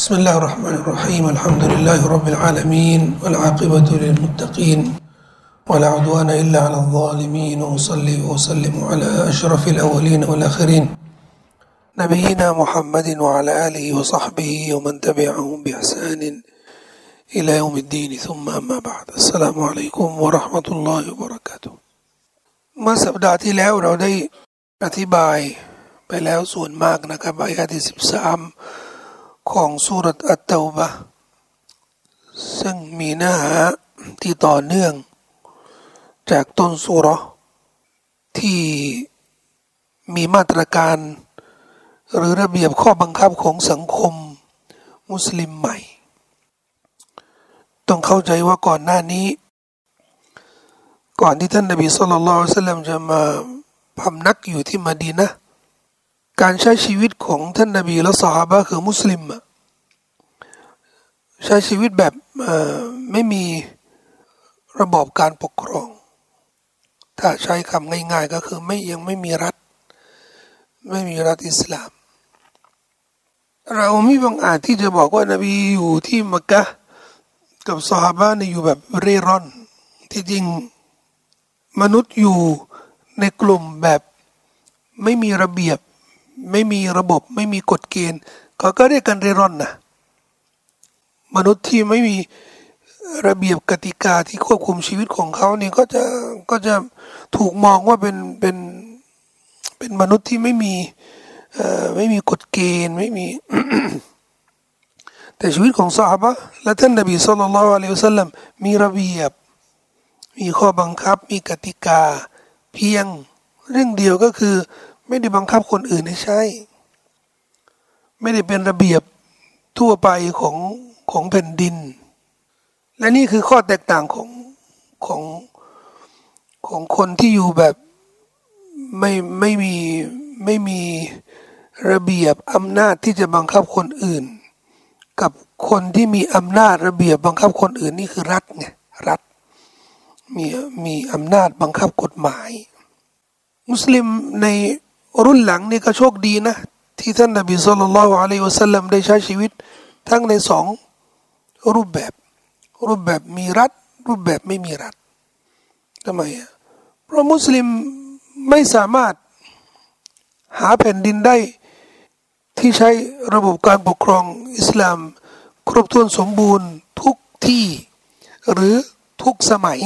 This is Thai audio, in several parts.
بسم الله الرحمن الرحيم الحمد لله رب العالمين والعاقبة للمتقين ولا عدوان إلا على الظالمين وصلي وسلم على أشرف الأولين والآخرين نبينا محمد وعلى آله وصحبه ومن تبعهم بإحسان إلى يوم الدين ثم أما بعد السلام عليكم ورحمة الله وبركاته เมื่อสัปดาห์ที่แล้วเราได้อธิบายไปแล้วส่วนมากนะครับอายะที่สิบสาม ของสุรตอัตเตาบะซึ่งมีเนื้อหาที่ต่อเนื่อง จากต้นสุรที่มีมาตรการหรือระเบียบข้อบังคับของสังคมมุสลิมใหม่ ต้องเข้าใจว่าก่อนหน้านี้ ก่อนที่ท่านนบีสุลต่านละสัลลัมจะมาพำนักอยู่ที่มาดีนะ การใช้ชีวิตของท่านนบีและสหายคือมุสลิมใช้ชีวิตแบบไม่มีระบอบการปกครอง ถ้าใช้คำง่าย ๆ ก็คือไม่ยังไม่มีรัฐ ไม่มีรัฐอิสลาม เราไม่บังอาจที่จะบอกว่านบีอยู่ที่มักกะกับสหายนี่อยู่แบบเร่ร่อน ที่จริงมนุษย์อยู่ในกลุ่มแบบไม่มีระเบียบ ไม่มีระบบไม่มีกฎเกณฑ์เขาก็เรียกกันเร่ร่อนนะมนุษย์ที่ไม่มีระเบียบกติกาที่ควบคุมชีวิตของเขาเนี่ยก็จะก็จะถูกมองว่าเป็นเป็นเป็นมนุษย์ที่ไม่มีเอ่อไม่มีกฎเกณฑ์ไม่มี แต่ชีวิตของซาฮาบะและท่านนบีสุลต่านละอัลลอฮฺสัลลัมมีระเบียบ มีข้อบังคับมีกติกา เพียงเรื่องเดียวก็คือ ไม่ได้บังคับคนอื่นให้ใช้ ไม่ได้เป็นระเบียบทั่วไปของของแผ่นดิน และนี่คือข้อแตกต่างของของของคนที่อยู่แบบไม่ไม่มีไม่มีระเบียบอำนาจที่จะบังคับคนอื่น กับคนที่มีอำนาจระเบียบบังคับคนอื่นนี่คือรัฐไงรัฐมีมีอำนาจบังคับกฎหมาย มุสลิมใน รุ่นหลังนี่ก็โชคดีนะ ที่ท่านนบีสุลต่านละอะลัยวะสัลลัมได้ใช้ชีวิต ทั้งในสองรูปแบบ รูปแบบมีรัฐ รูปแบบไม่มีรัฐทำไมอะเพราะมุสลิมไม่สามารถหาแผ่นดินได้ที่ใช้ระบบการปกครองอิสลาม ครบถ้วนสมบูรณ์ทุกที่หรือทุกสมัย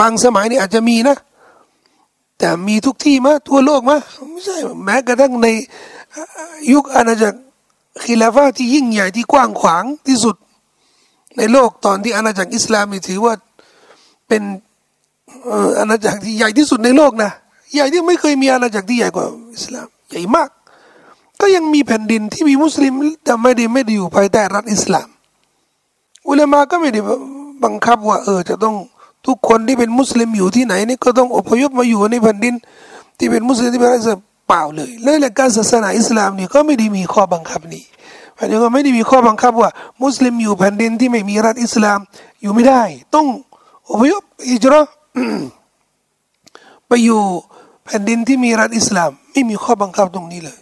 บางสมัยนี่อาจจะมีนะ แต่มีทุกที่มาทั่วโลกมาไม่ใช่แม้กระทั่งในยุคอาณาจักรคิลาฟาที่ยิ่งใหญ่ที่กว้างขวางที่สุด ในโลกตอนที่อาณาจักรอิสลามถือว่าเป็นอาณาจักรที่ใหญ่ที่สุดในโลกนะใหญ่ที่ไม่เคยมีอาณาจักรที่ใหญ่กว่าอิสลามใหญ่มาก ก็ยังมีแผ่นดินที่มีมุสลิมแต่ไม่ได้ไม่ได้อยู่ภายใต้รัฐอิสลาม อุลามาก็ไม่ได้บังคับว่าเออจะต้อง ทุกคนที่เป็นมุสลิมอยู่ที่ไหนนี่ก็ต้องอพยพมาอยู่ในแผ่นดิน ที่เป็นมุสลิมที่เป็นอิสลามเปล่าเลยและหลักการศาสนาอิสลามนี่ก็ไม่ได้มีข้อบังคับนี้หมายถึงว่าไม่ได้มีข้อบังคับว่า มุสลิมอยู่แผ่นดินที่ไม่มีรัฐอิสลามอยู่ไม่ได้ ต้องอพยพอิจรอไปอยู่แผ่นดินที่มีรัฐอิสลาม ไม่มีข้อบังคับตรงนี้เลย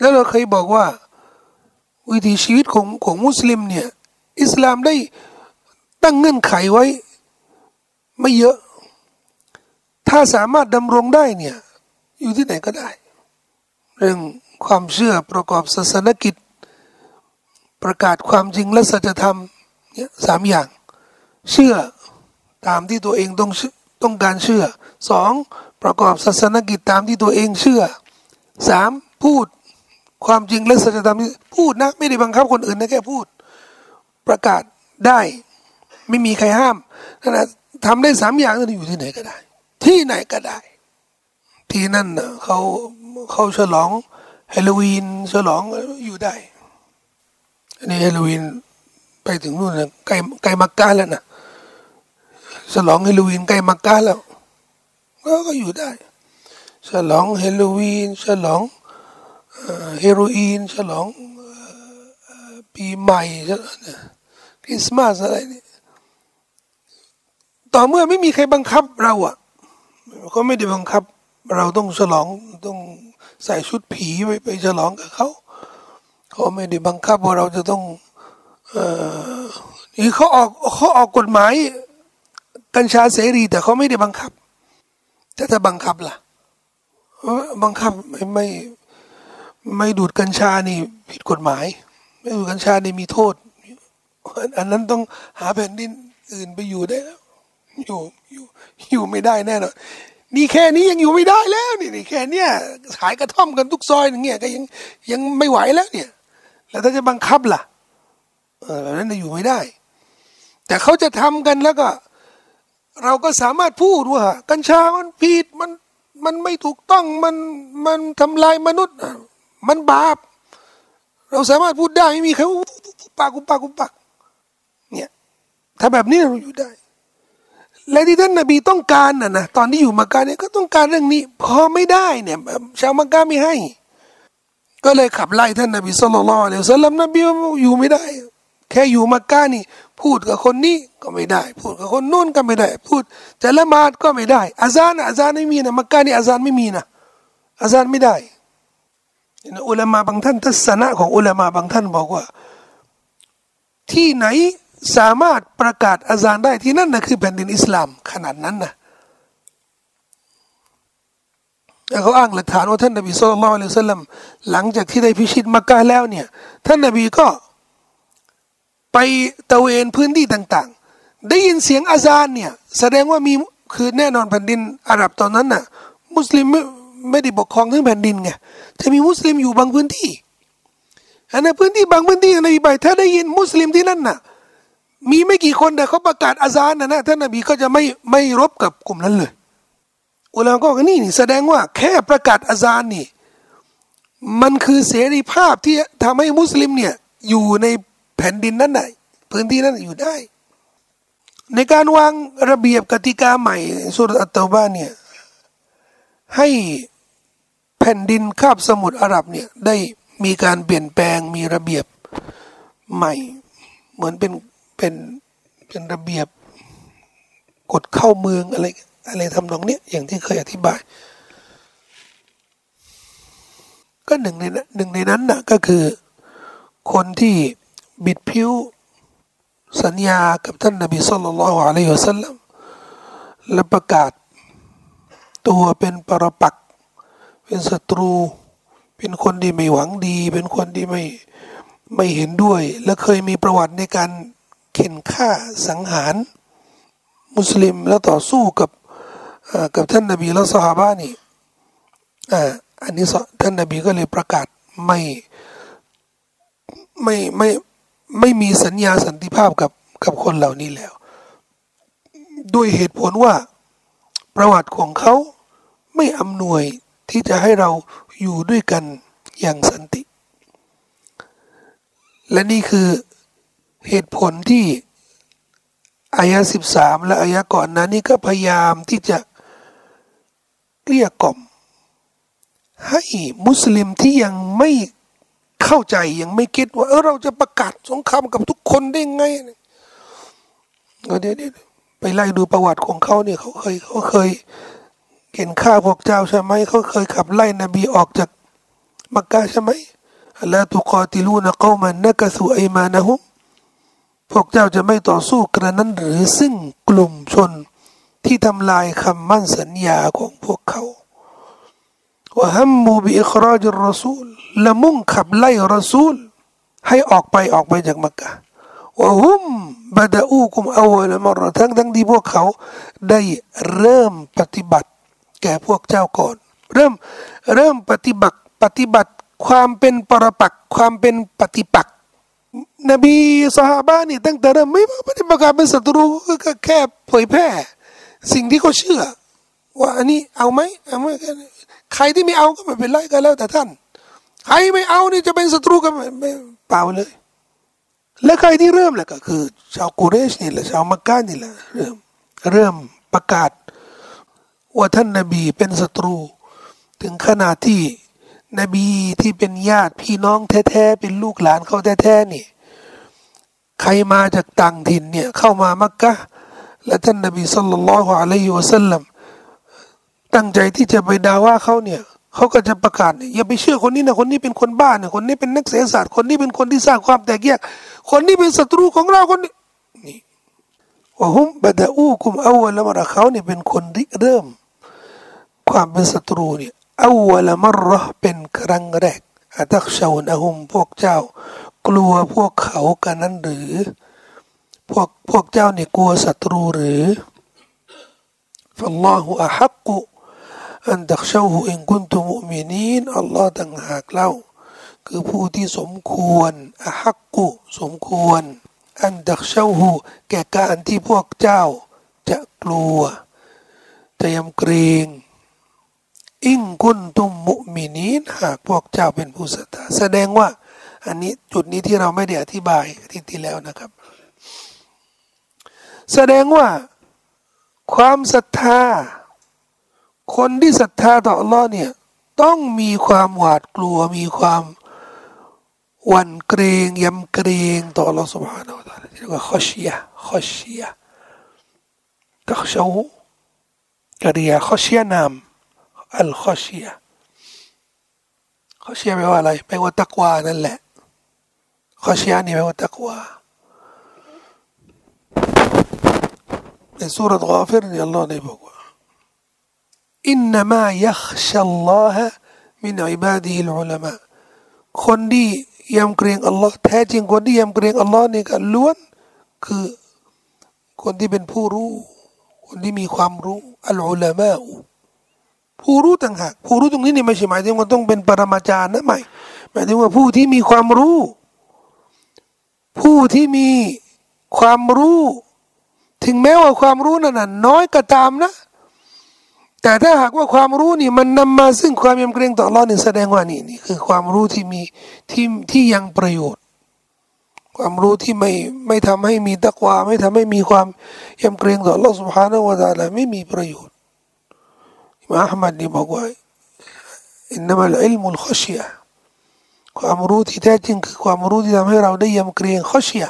แล้วเราเคยบอกว่า วิถีชีวิตของของมุสลิมเนี่ยอิสลามได้ตั้งเงื่อนไขไว้ ไม่เยอะ ถ้าสามารถดำรงได้เนี่ย อยู่ที่ไหนก็ได้ เรื่องความเชื่อประกอบศาสนกิจ ประกาศความจริงและสัจธรรมเนี่ยสามอย่าง เชื่อตามที่ตัวเองต้องต้องการเชื่อสองประกอบศาสนกิจตามที่ตัวเองเชื่อสามพูดความจริงและสัจธรรมพูดนะไม่ได้บังคับคนอื่นนะแค่พูด ประกาศได้ ไม่มีใครห้ามนะ ทำได้สามอย่างนั้นอยู่ที่ไหนก็ได้ ที่ไหนก็ได้ ที่นั่นนะเขาเขาฉลองฮาโลวีนฉลองอยู่ได้ อันนี้ฮาโลวีนไปถึงนู่นนะใกล้ใกล้มักกะแล้วนะฉลองฮาโลวีนใกล้มักกะแล้วก็ก็อยู่ได้ ฉลองฮาโลวีนฉลองเฮโรอีนฉลองปีใหม่คริสต์มาสอะไรนี่ ต่อเมื่อไม่มีใครบังคับเราอะก็ไม่ได้บังคับ เราต้องฉลองต้องใส่ชุดผีไปไปฉลองกับเขาเขาไม่ได้บังคับว่าเราจะต้องเออนี่เขาออกเขาออกกฎหมายกัญชาเสรี แต่เขาไม่ได้บังคับ แต่ถ้าบังคับล่ะบังคับไม่ไม่ไม่ดูดกัญชานี่ผิดกฎหมาย ไม่ดูดกัญชานี่มีโทษ อันนั้นต้องหาแผ่นดินอื่นไปอยู่ได้แล้ว อยู่อยู่อยู่ไม่ได้แน่นอนนี่แค่นี้ยังอยู่ไม่ได้แล้วนี่นี่แค่เนี้ยขายกระท่อมกันทุกซอยอย่างเงี้ยก็ยังยังไม่ไหวแล้วเนี่ย แล้วถ้าจะบังคับล่ะเออแบบนั้นจะอยู่ไม่ได้ แต่เขาจะทำกันแล้วก็ เราก็สามารถพูดว่ากัญชามันผิดมันมันไม่ถูกต้องมันมันทำลายมนุษย์ มันบาป เราสามารถพูดได้ไม่มีใครปากกุปากกุปากเนี่ยถ้าแบบนี้เราอยู่ได้ และที่ท่านนบีต้องการน่ะนะตอนที่อยู่มักกะเนี่ยก็ต้องการเรื่องนี้ พอไม่ได้เนี่ยชาวมักกะไม่ให้ ก็เลยขับไล่ท่านนบีสุลต่านละอัลสลัมนบีอยู่ไม่ได้ แค่อยู่มักกะนี่ พูดกับคนนี้ก็ไม่ได้ พูดกับคนนู้นก็ไม่ได้ พูดจะละหมาดก็ไม่ได้อาซานอาซานไม่มีนะมักกะนี่อาซานไม่มีนะอาซานไม่ได้อุลามาบางท่านทัศนะของอุลามาบางท่านบอกว่า ที่ไหน สามารถประกาศอาซานได้ที่นั่นนะคือแผ่นดินอิสลามขนาดนั้นนะแล้วเขาอ้างหลักฐานว่าท่านนบีสุลต่านละสัลลัมหลังจากที่ได้พิชิตมักกะแล้วเนี่ยท่านนบีก็ไปตะเวนพื้นที่ต่าง ๆ ได้ยินเสียงอาซานเนี่ยแสดงว่ามีคือแน่นอนแผ่นดินอาหรับตอนนั้นน่ะมุสลิมไม่ได้ปกครองทั้งแผ่นดินไงจะมีมุสลิมอยู่บางพื้นที่อันในพื้นที่บางพื้นที่ในไปถ้าได้ยินมุสลิมที่นั่นน่ะ มีไม่กี่คนแต่เขาประกาศอาซานนะนะท่านนบีก็จะไม่ไม่รบกับกลุ่มนั้นเลยอุลามก็นี่นี่แสดงว่าแค่ประกาศอาซานนี่มันคือเสรีภาพที่ทำให้มุสลิมเนี่ยอยู่ในแผ่นดินนั้นไหนพื้นที่นั้นอยู่ได้ ในการวางระเบียบกติกาใหม่สุรอัตตบ้านเนี่ยให้แผ่นดินคาบสมุทรอาหรับเนี่ยได้มีการเปลี่ยนแปลงมีระเบียบใหม่ เหมือนเป็น เป็นเป็นระเบียบกฎเข้าเมืองอะไรอะไรทำนองเนี้ยอย่างที่เคยอธิบาย ก็หนึ่งในหนึ่งในนั้นนะก็คือ คนที่บิดผิวสัญญากับท่านนบีสุลต่านอะลัยฮิสัลลัมและประกาศ ตัวเป็นปรปักเป็นศัตรู เป็นคนที่ไม่หวังดี เป็นคนที่ไม่ไม่เห็นด้วย และเคยมีประวัติในการ เข็นฆ่าสังหาร มุสลิมแล้วต่อสู้กับกับท่านนบีและสหานี่อันนี้ท่านนบีก็เลยประกาศไม่ไม่ไม่ไม่มีสัญญาสันติภาพกับกับคนเหล่านี้แล้ว ด้วยเหตุผลว่าประวัติของเขาไม่อำนวยที่จะให้เราอยู่ด้วยกันอย่างสันติ และนี่คือ เหตุผลที่อายะสิบสามและอายะก่อนนั้นนี่ก็พยายามที่จะเกลี้ยกล่อม ให้มุสลิมที่ยังไม่เข้าใจยังไม่คิดว่าเออเราจะประกาศสงครามกับทุกคนได้ไงก็เดี๋ยวไปไล่ดูประวัติของเขาเนี่ยเขาเคยเขาเคยเห็นฆ่าพวกเจ้าใช่ไหมเขาเคยขับไล่นบีออกจากมักกะใช่ไหมละตุกอติลูนะกอมันนักสุไอมานะฮุม พวกเจ้าจะไม่ต่อสู้กระนั้นหรือซึ่งกลุ่มชนที่ทำลายคำมั่นสัญญาของพวกเขาว่าฮัมมูบิอิคราจรสูลละมุ่งขับไล่รสูล ให้ออกไปออกไปจากมักกะว่าฮุมบาดาอูกุมอาวลมรทั้งทั้งที่พวกเขาได้เริ่มปฏิบัติ แก่พวกเจ้าก่อน เริ่มเริ่มปฏิบัติปฏิบัติความเป็นปรปักความเป็นปฏิปักษ์ นบีสหาบ้านี่ตั้งแต่เริ่มไม่ไม่ได้ประกาศเป็นศัตรูก็แค่เผยแพร่ สิ่งที่เขาเชื่อ ว่าอันนี้เอาไหมเอาไหมใครที่ไม่เอาก็ไม่เป็นไรก็แล้วแต่ท่าน ใครไม่เอานี่จะเป็นศัตรูกันไม่เปล่าเลย และใครที่เริ่มแหละก็คือ ชาวกุเรชนี่แหละชาวมักกะนี่แหละเริ่มเริ่มประกาศ ว่าท่านนบีเป็นศัตรู ถึงขนาดที่ นบีที่เป็นญาติพี่น้องแท้ๆเป็นลูกหลานเขาแท้ๆนี่ ใครมาจากต่างถิ่นเนี่ยเข้ามามักกะและท่านนบีสุลต่านละฮ์อะลัยฮิวะสัลลัมตั้งใจที่จะไปด่าว่าเขาเนี่ยเขาก็จะประกาศอย่าไปเชื่อคนนี้นะคนนี้เป็นคนบ้านะคนนี้เป็นนักเศรษฐศาสตร์คนนี้เป็นคนที่สร้างความแตกแยก คนนี้เป็นศัตรูของเราคนนี้นี่ว่าฮุมบดาอูคุมอาวลมรเขาเนี่ยเป็นคนริเริ่ม ความเป็นศัตรูเนี่ย อาวลมรอเป็นครั้งแรกอาตักชาวนะฮุมพวกเจ้า กลัวพวกเขากันนั้นหรือ พวกพวกเจ้านี่กลัวศัตรูหรือฟัลลอฮุอะฮักกุอันตักชาวอินกุนตุมุมีนีนอัลลอฮ์ต่างหากเล่า คือผู้ที่สมควรอะฮักกุสมควร อันตักชาวแก่การที่พวกเจ้าจะกลัวจะยำเกรง อิงกุนตุมมุมินีนหากพวกเจ้าเป็นผู้ศรัทธาแสดงว่า อันนี้จุดนี้ที่เราไม่ได้อธิบายที่ที่แล้วนะครับ แสดงว่าความศรัทธา คนที่ศรัทธาต่อ Allah เนี่ยต้องมีความหวาดกลัวมีความหวั่นเกรงยำเกรงต่อ Allah سبحانه และ تعالى เรียกว่าขอชียขอชียตักชาวกริยาขอชียนาม อัลขอเชียขอเชียแปลว่าอะไรแปลว่าตักวานั่นแหละขอเชียนี่แปลว่าตักวาในสุรษกาฟิรนี่อัลลอฮ์ได้บอกว่าอินนามายักชัลลอฮะมินอิบาดีลอุลามะคนที่ยำเกรงอัลลอฮ์แท้จริงคนที่ยำเกรงอัลลอฮ์นี่ก็ล้วนคือคนที่เป็นผู้รู้ คนที่มีความรู้อัลอุลามะ ผู้รู้ต่างหากผู้รู้ตรงนี้นี่ไม่ใช่หมายถึงว่าต้องเป็นปรมาจารย์นะไม่หมายถึงว่าผู้ที่มีความรู้ ผู้ที่มีความรู้ ถึงแม้ว่าความรู้นั้นน้อยก็ตามนะ แต่ถ้าหากว่าความรู้นี่มันนำมาซึ่งความยำเกรงต่อรอดนี่แสดงว่านี่นี่คือความรู้ที่มีที่ที่ยังประโยชน์ ความรู้ที่ไม่ไม่ทำให้มีตะกวาไม่ทำให้มีความยำเกรงต่อรอดสุภาณวตาละไม่มีประโยชน์ มามอัลมัดนี่บอกว่าอินนัมัลอิลมุลขชียความรู้ที่แท้จริงคือความรู้ที่ทำให้เราได้ยำเกรงขชีย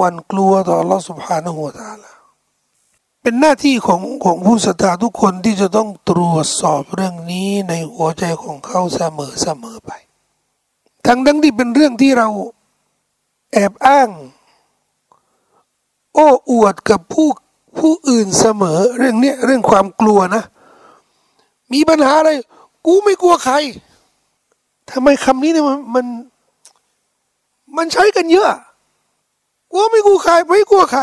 วันกลัวต่อ Allah سبحانه และ تعالى เป็นหน้าที่ของของผู้ศรัทธาทุกคนที่จะต้องตรวจสอบเรื่องนี้ในหัวใจของเขาเสมอเสมอไป ทั้งทั้งที่เป็นเรื่องที่เราแอบอ้าง โอ้อวดกับผู้ ผู้อื่นเสมอเรื่องเนี้ยเรื่องความกลัวนะ มีปัญหาอะไร กูไม่กลัวใครทำไมคำนี้เนี่ยมันมัน มันใช้กันเยอะกูไม่กลัวใครไม่กลัวใคร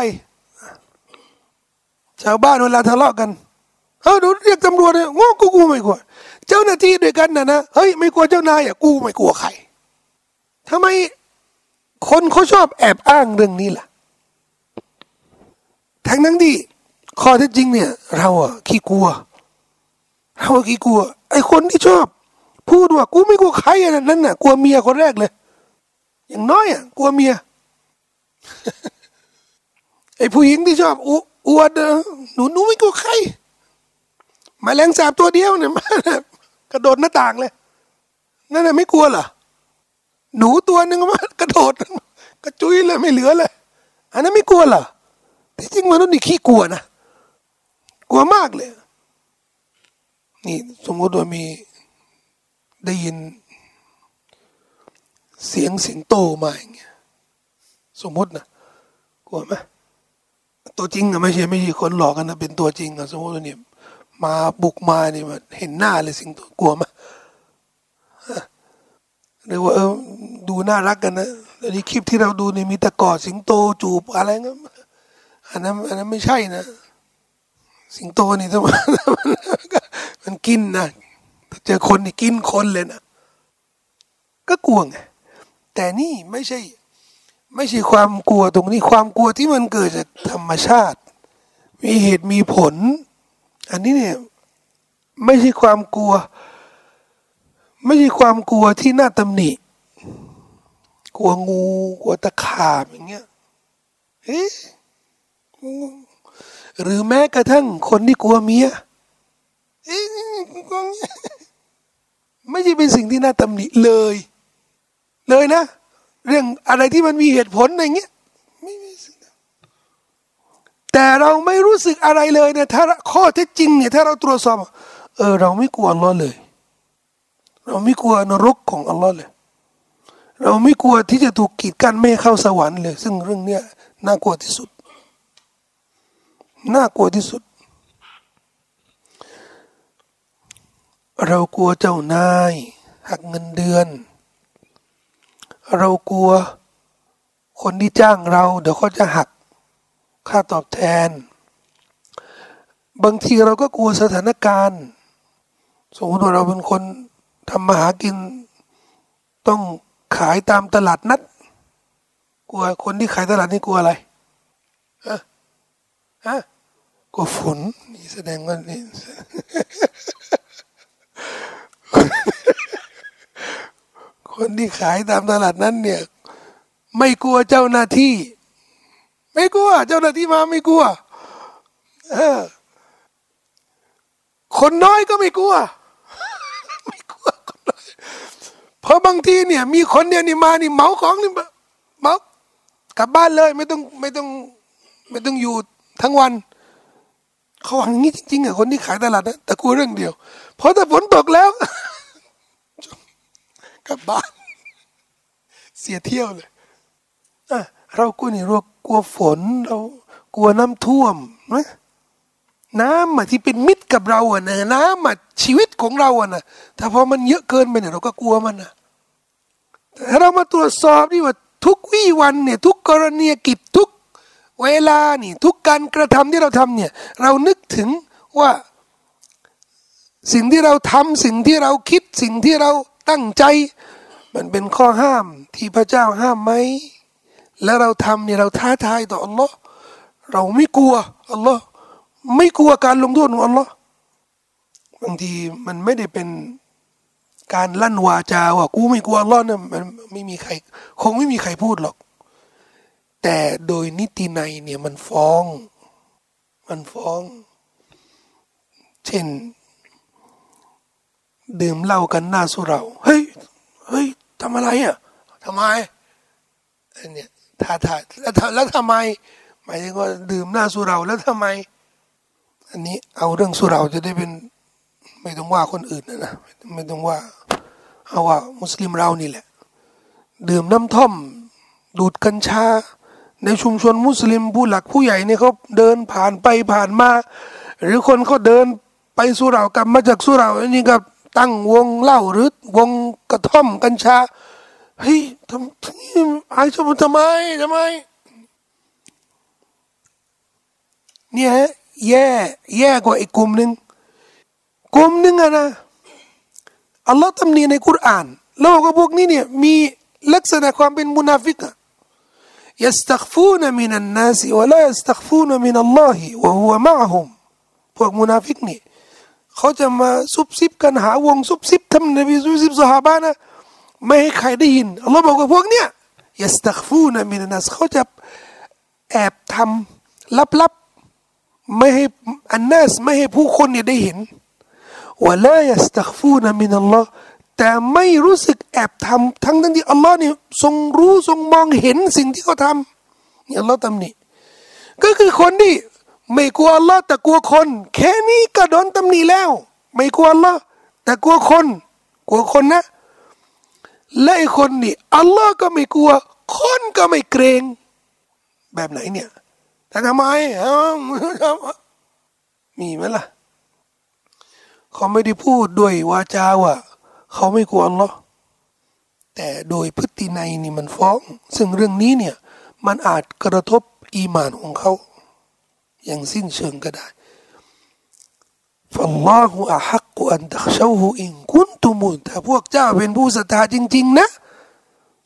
ชาวบ้านเวลาทะเลาะกันเฮ้ยดูเรียกตำรวจเลยงงกูกูไม่กลัว เจ้าหน้าที่ด้วยกันนะนะเฮ้ยไม่กลัวเจ้านายอะกูไม่กลัวใครทำไมคนเขาชอบแอบอ้างเรื่องนี้ล่ะ ทั้งนั้นที่ข้อเท็จจริงเนี่ย เราอะขี้กลัว เราอะขี้กลัว ไอ้คนที่ชอบ พูดว่ากูไม่กลัวใครอะนั่นน่ะ กลัวเมียคนแรกเลย อย่างน้อยอะกลัวเมีย ไอ้ผู้หญิงที่ชอบออวดหนูหนูไม่กลัวใครมาแรงสาบตัวเดียวเนี่ยมากระโดดหน้าต่างเลย นั่นน่ะไม่กลัวเหรอหนูตัวหนึ่งมากระโดด กระจุยเลยไม่เหลือเลย อันนั้นไม่กลัวเหรอ ที่จริงมนุษย์นี่ขี้กลัวนะกลัวมากเลย นี่สมมติว่ามีได้ยิน เสียงสิงโตมาอย่างเงี้ยสมมตินะกลัวไหมตัวจริงอะไม่ใช่ไม่ใช่คนหลอกกันนะเป็นตัวจริงอะสมมติว่าเนี่ยมาบุกมาเนี่ยเห็นหน้าเลยสิงโตกลัวไหมหรือว่าเออดูน่ารักกันนะอันนี้คลิปที่เราดูเนี่ยมีตะกอดสิงโตจูบอะไรเงี้ย อันนั้นอันนั้นไม่ใช่นะ สิงโตนี่ถ้ามันมันกินนะเจอคนนี่กินคนเลยนะก็กลัวไงแต่นี่ไม่ใช่ ไม่ใช่ความกลัวตรงนี้ความกลัวที่มันเกิดจากธรรมชาติ มีเหตุมีผล อันนี้เนี่ยไม่ใช่ความกลัว ไม่ใช่ความกลัวที่น่าตำหนิ กลัวงู กลัวตะขาบอย่างเงี้ยเฮ้ หรือแม้กระทั่งคนที่กลัวเมียไม่ใช่เป็นสิ่งที่น่าตำหนิเลย เลยนะ เรื่องอะไรที่มันมีเหตุผลอย่างเงี้ยไม่มีสิ่งแต่เราไม่รู้สึกอะไรเลยเนี่ยถ้าข้อเท็จจริงเนี่ยถ้าเราตรวจสอบเออเราไม่กลัวล้อเลย เราไม่กลัวนรกของอัลลอฮ์เลย เราไม่กลัวที่จะถูกกีดกันไม่เข้าสวรรค์เลย ซึ่งเรื่องเนี้ยน่ากลัวที่สุด น่ากลัวที่สุด เรากลัวเจ้านายหักเงินเดือน เรากลัวคนที่จ้างเรา เดี๋ยวเขาจะหักค่าตอบแทน บางทีเราก็กลัวสถานการณ์ สมมติว่าเราเป็นคนทำมาหากิน ต้องขายตามตลาดนัด กลัวคนที่ขายตลาดนี่กลัวอะไร ฮะ ฮะ กลัวฝนนี่แสดงว่านี่คนที่ขายตามตลาดนั้นเนี่ย ไม่กลัวเจ้าหน้าที่ ไม่กลัว เจ้าหน้าที่มาไม่กลัว เออ คนน้อยก็ไม่กลัวไม่กลัวคนน้อยเพราะบางทีเนี่ย มีคนเดียวนี่มานี่เหมาของนี่เหมากลับบ้านเลย ไม่ต้องไม่ต้อง ไม่ต้องอยู่ทั้งวัน เขาหวังอย่างนี้จริงๆอะคนที่ขายตลาดนะแต่กลัวเรื่องเดียว เพราะถ้าฝนตกแล้วกลับบ้าน เสียเที่ยวเลยอะเรากลัวนี่เรากลัวฝนเรากลัวน้ำท่วมนะน้ำอะที่เป็นมิตรกับเราอะนะน้ำอะชีวิตของเราอะนะแต่พอมันเยอะเกินไปเนี่ยเราก็กลัวมันนะแต่เรามาตรวจสอบดีว่าทุกวี่วันเนี่ยทุกกรณีกิจทุก เวลานี่ทุกการกระทำที่เราทำเนี่ยเรานึกถึงว่าสิ่งที่เราทำสิ่งที่เราคิดสิ่งที่เราตั้งใจ มันเป็นข้อห้ามที่พระเจ้าห้ามไหมแล้วเราทำเนี่ยเราท้าทายต่ออัลลอฮ์เราไม่กลัวอัลลอฮ์ไม่กลัวการลงโทษของอัลลอฮ์บางทีมันไม่ได้เป็นการลั่นวาจาว่ากูไม่กลัวอัลลอฮ์เนี่ยมันไม่มีใคร คงไม่มีใครพูดหรอก แต่โดยนิติในเนี่ยมันฟ้อง มันฟ้อง เช่น ดื่มเหล้ากันหน้าสุเราเฮ้ยเฮ้ยทำอะไรอะทำไมอันเนี้ยถ้าถ้าแล้วแล้วทำไม หมายถึงว่าดื่มหน้าสุเราแล้วทำไม อันนี้เอาเรื่องสุเราจะได้เป็น ไม่ต้องว่าคนอื่นนะนะไม่ต้องว่าเอาว่ามุสลิมเรานี่แหละ ดื่มน้ำท่อมดูดกัญชา ในชุมชนมุสลิมผู้หลักผู้ใหญ่เนี่ยเขาเดินผ่านไปผ่านมา หรือคนเขาเดินไปสุเรากลับมาจากสุเราอันนี้กับตั้งวงเล่าหรือวงกระท่อมกัญชาเฮ้ยทำไอ้ชมทำไมทำไม เนี่ยแย่แย่กว่าอีกกลุ่มหนึ่งกลุ่มหนึ่งอะนะอัลลอฮ์ตำหนิในคุราน แล้วก็พวกนี้เนี่ยมีลักษณะความเป็นมุนาฟิกอะ يستخفون من الناس ولا يستخفون من الله وهو معهم พวกมุนาฟิกนี่เขาจะมาซุบซิบกันหาวงซุบซิบทำนบีซุบซิบสหายนะไม่ให้ใครได้ยินอัลลอฮ์บอกว่าพวกเนี้ยยัสตักฟูนะมินนัสเขาจะแอบทำลับๆไม่ให้อันนัสไม่ให้ผู้คนเนี่ยได้เห็นว่าละยัสตักฟูนะมินัลลอฮ์ แต่ไม่รู้สึกแอบทำทั้งทั้งที่อัลลอฮ์เนี่ยทรงรู้ทรงมองเห็นสิ่งที่เขาทำนี่อัลลอฮ์ตำหนิก็คือคนที่ไม่กลัวอัลลอฮ์แต่กลัวคน แค่นี้ก็โดนตำหนิแล้ว ไม่กลัวอัลลอฮ์แต่กลัวคน กลัวคนนะ และไอ้คนนี่อัลลอฮ์ก็ไม่กลัว คนก็ไม่เกรง แบบไหนเนี่ยแต่ทำไมมีไหมล่ะ เขาไม่ได้พูดด้วยวาจาว่า เขาไม่กลัวอัลลอฮ์แต่โดยพฤติในนี่มันฟ้อง ซึ่งเรื่องนี้เนี่ยมันอาจกระทบอีมานของเขา อย่างสิ้นเชิงก็ได้ฟัลลอฮุอะฮักกุอันตัชาหูอิงคุนตุมุนถ้าพวกเจ้าเป็นผู้ศรัทธาจริง ๆ นะ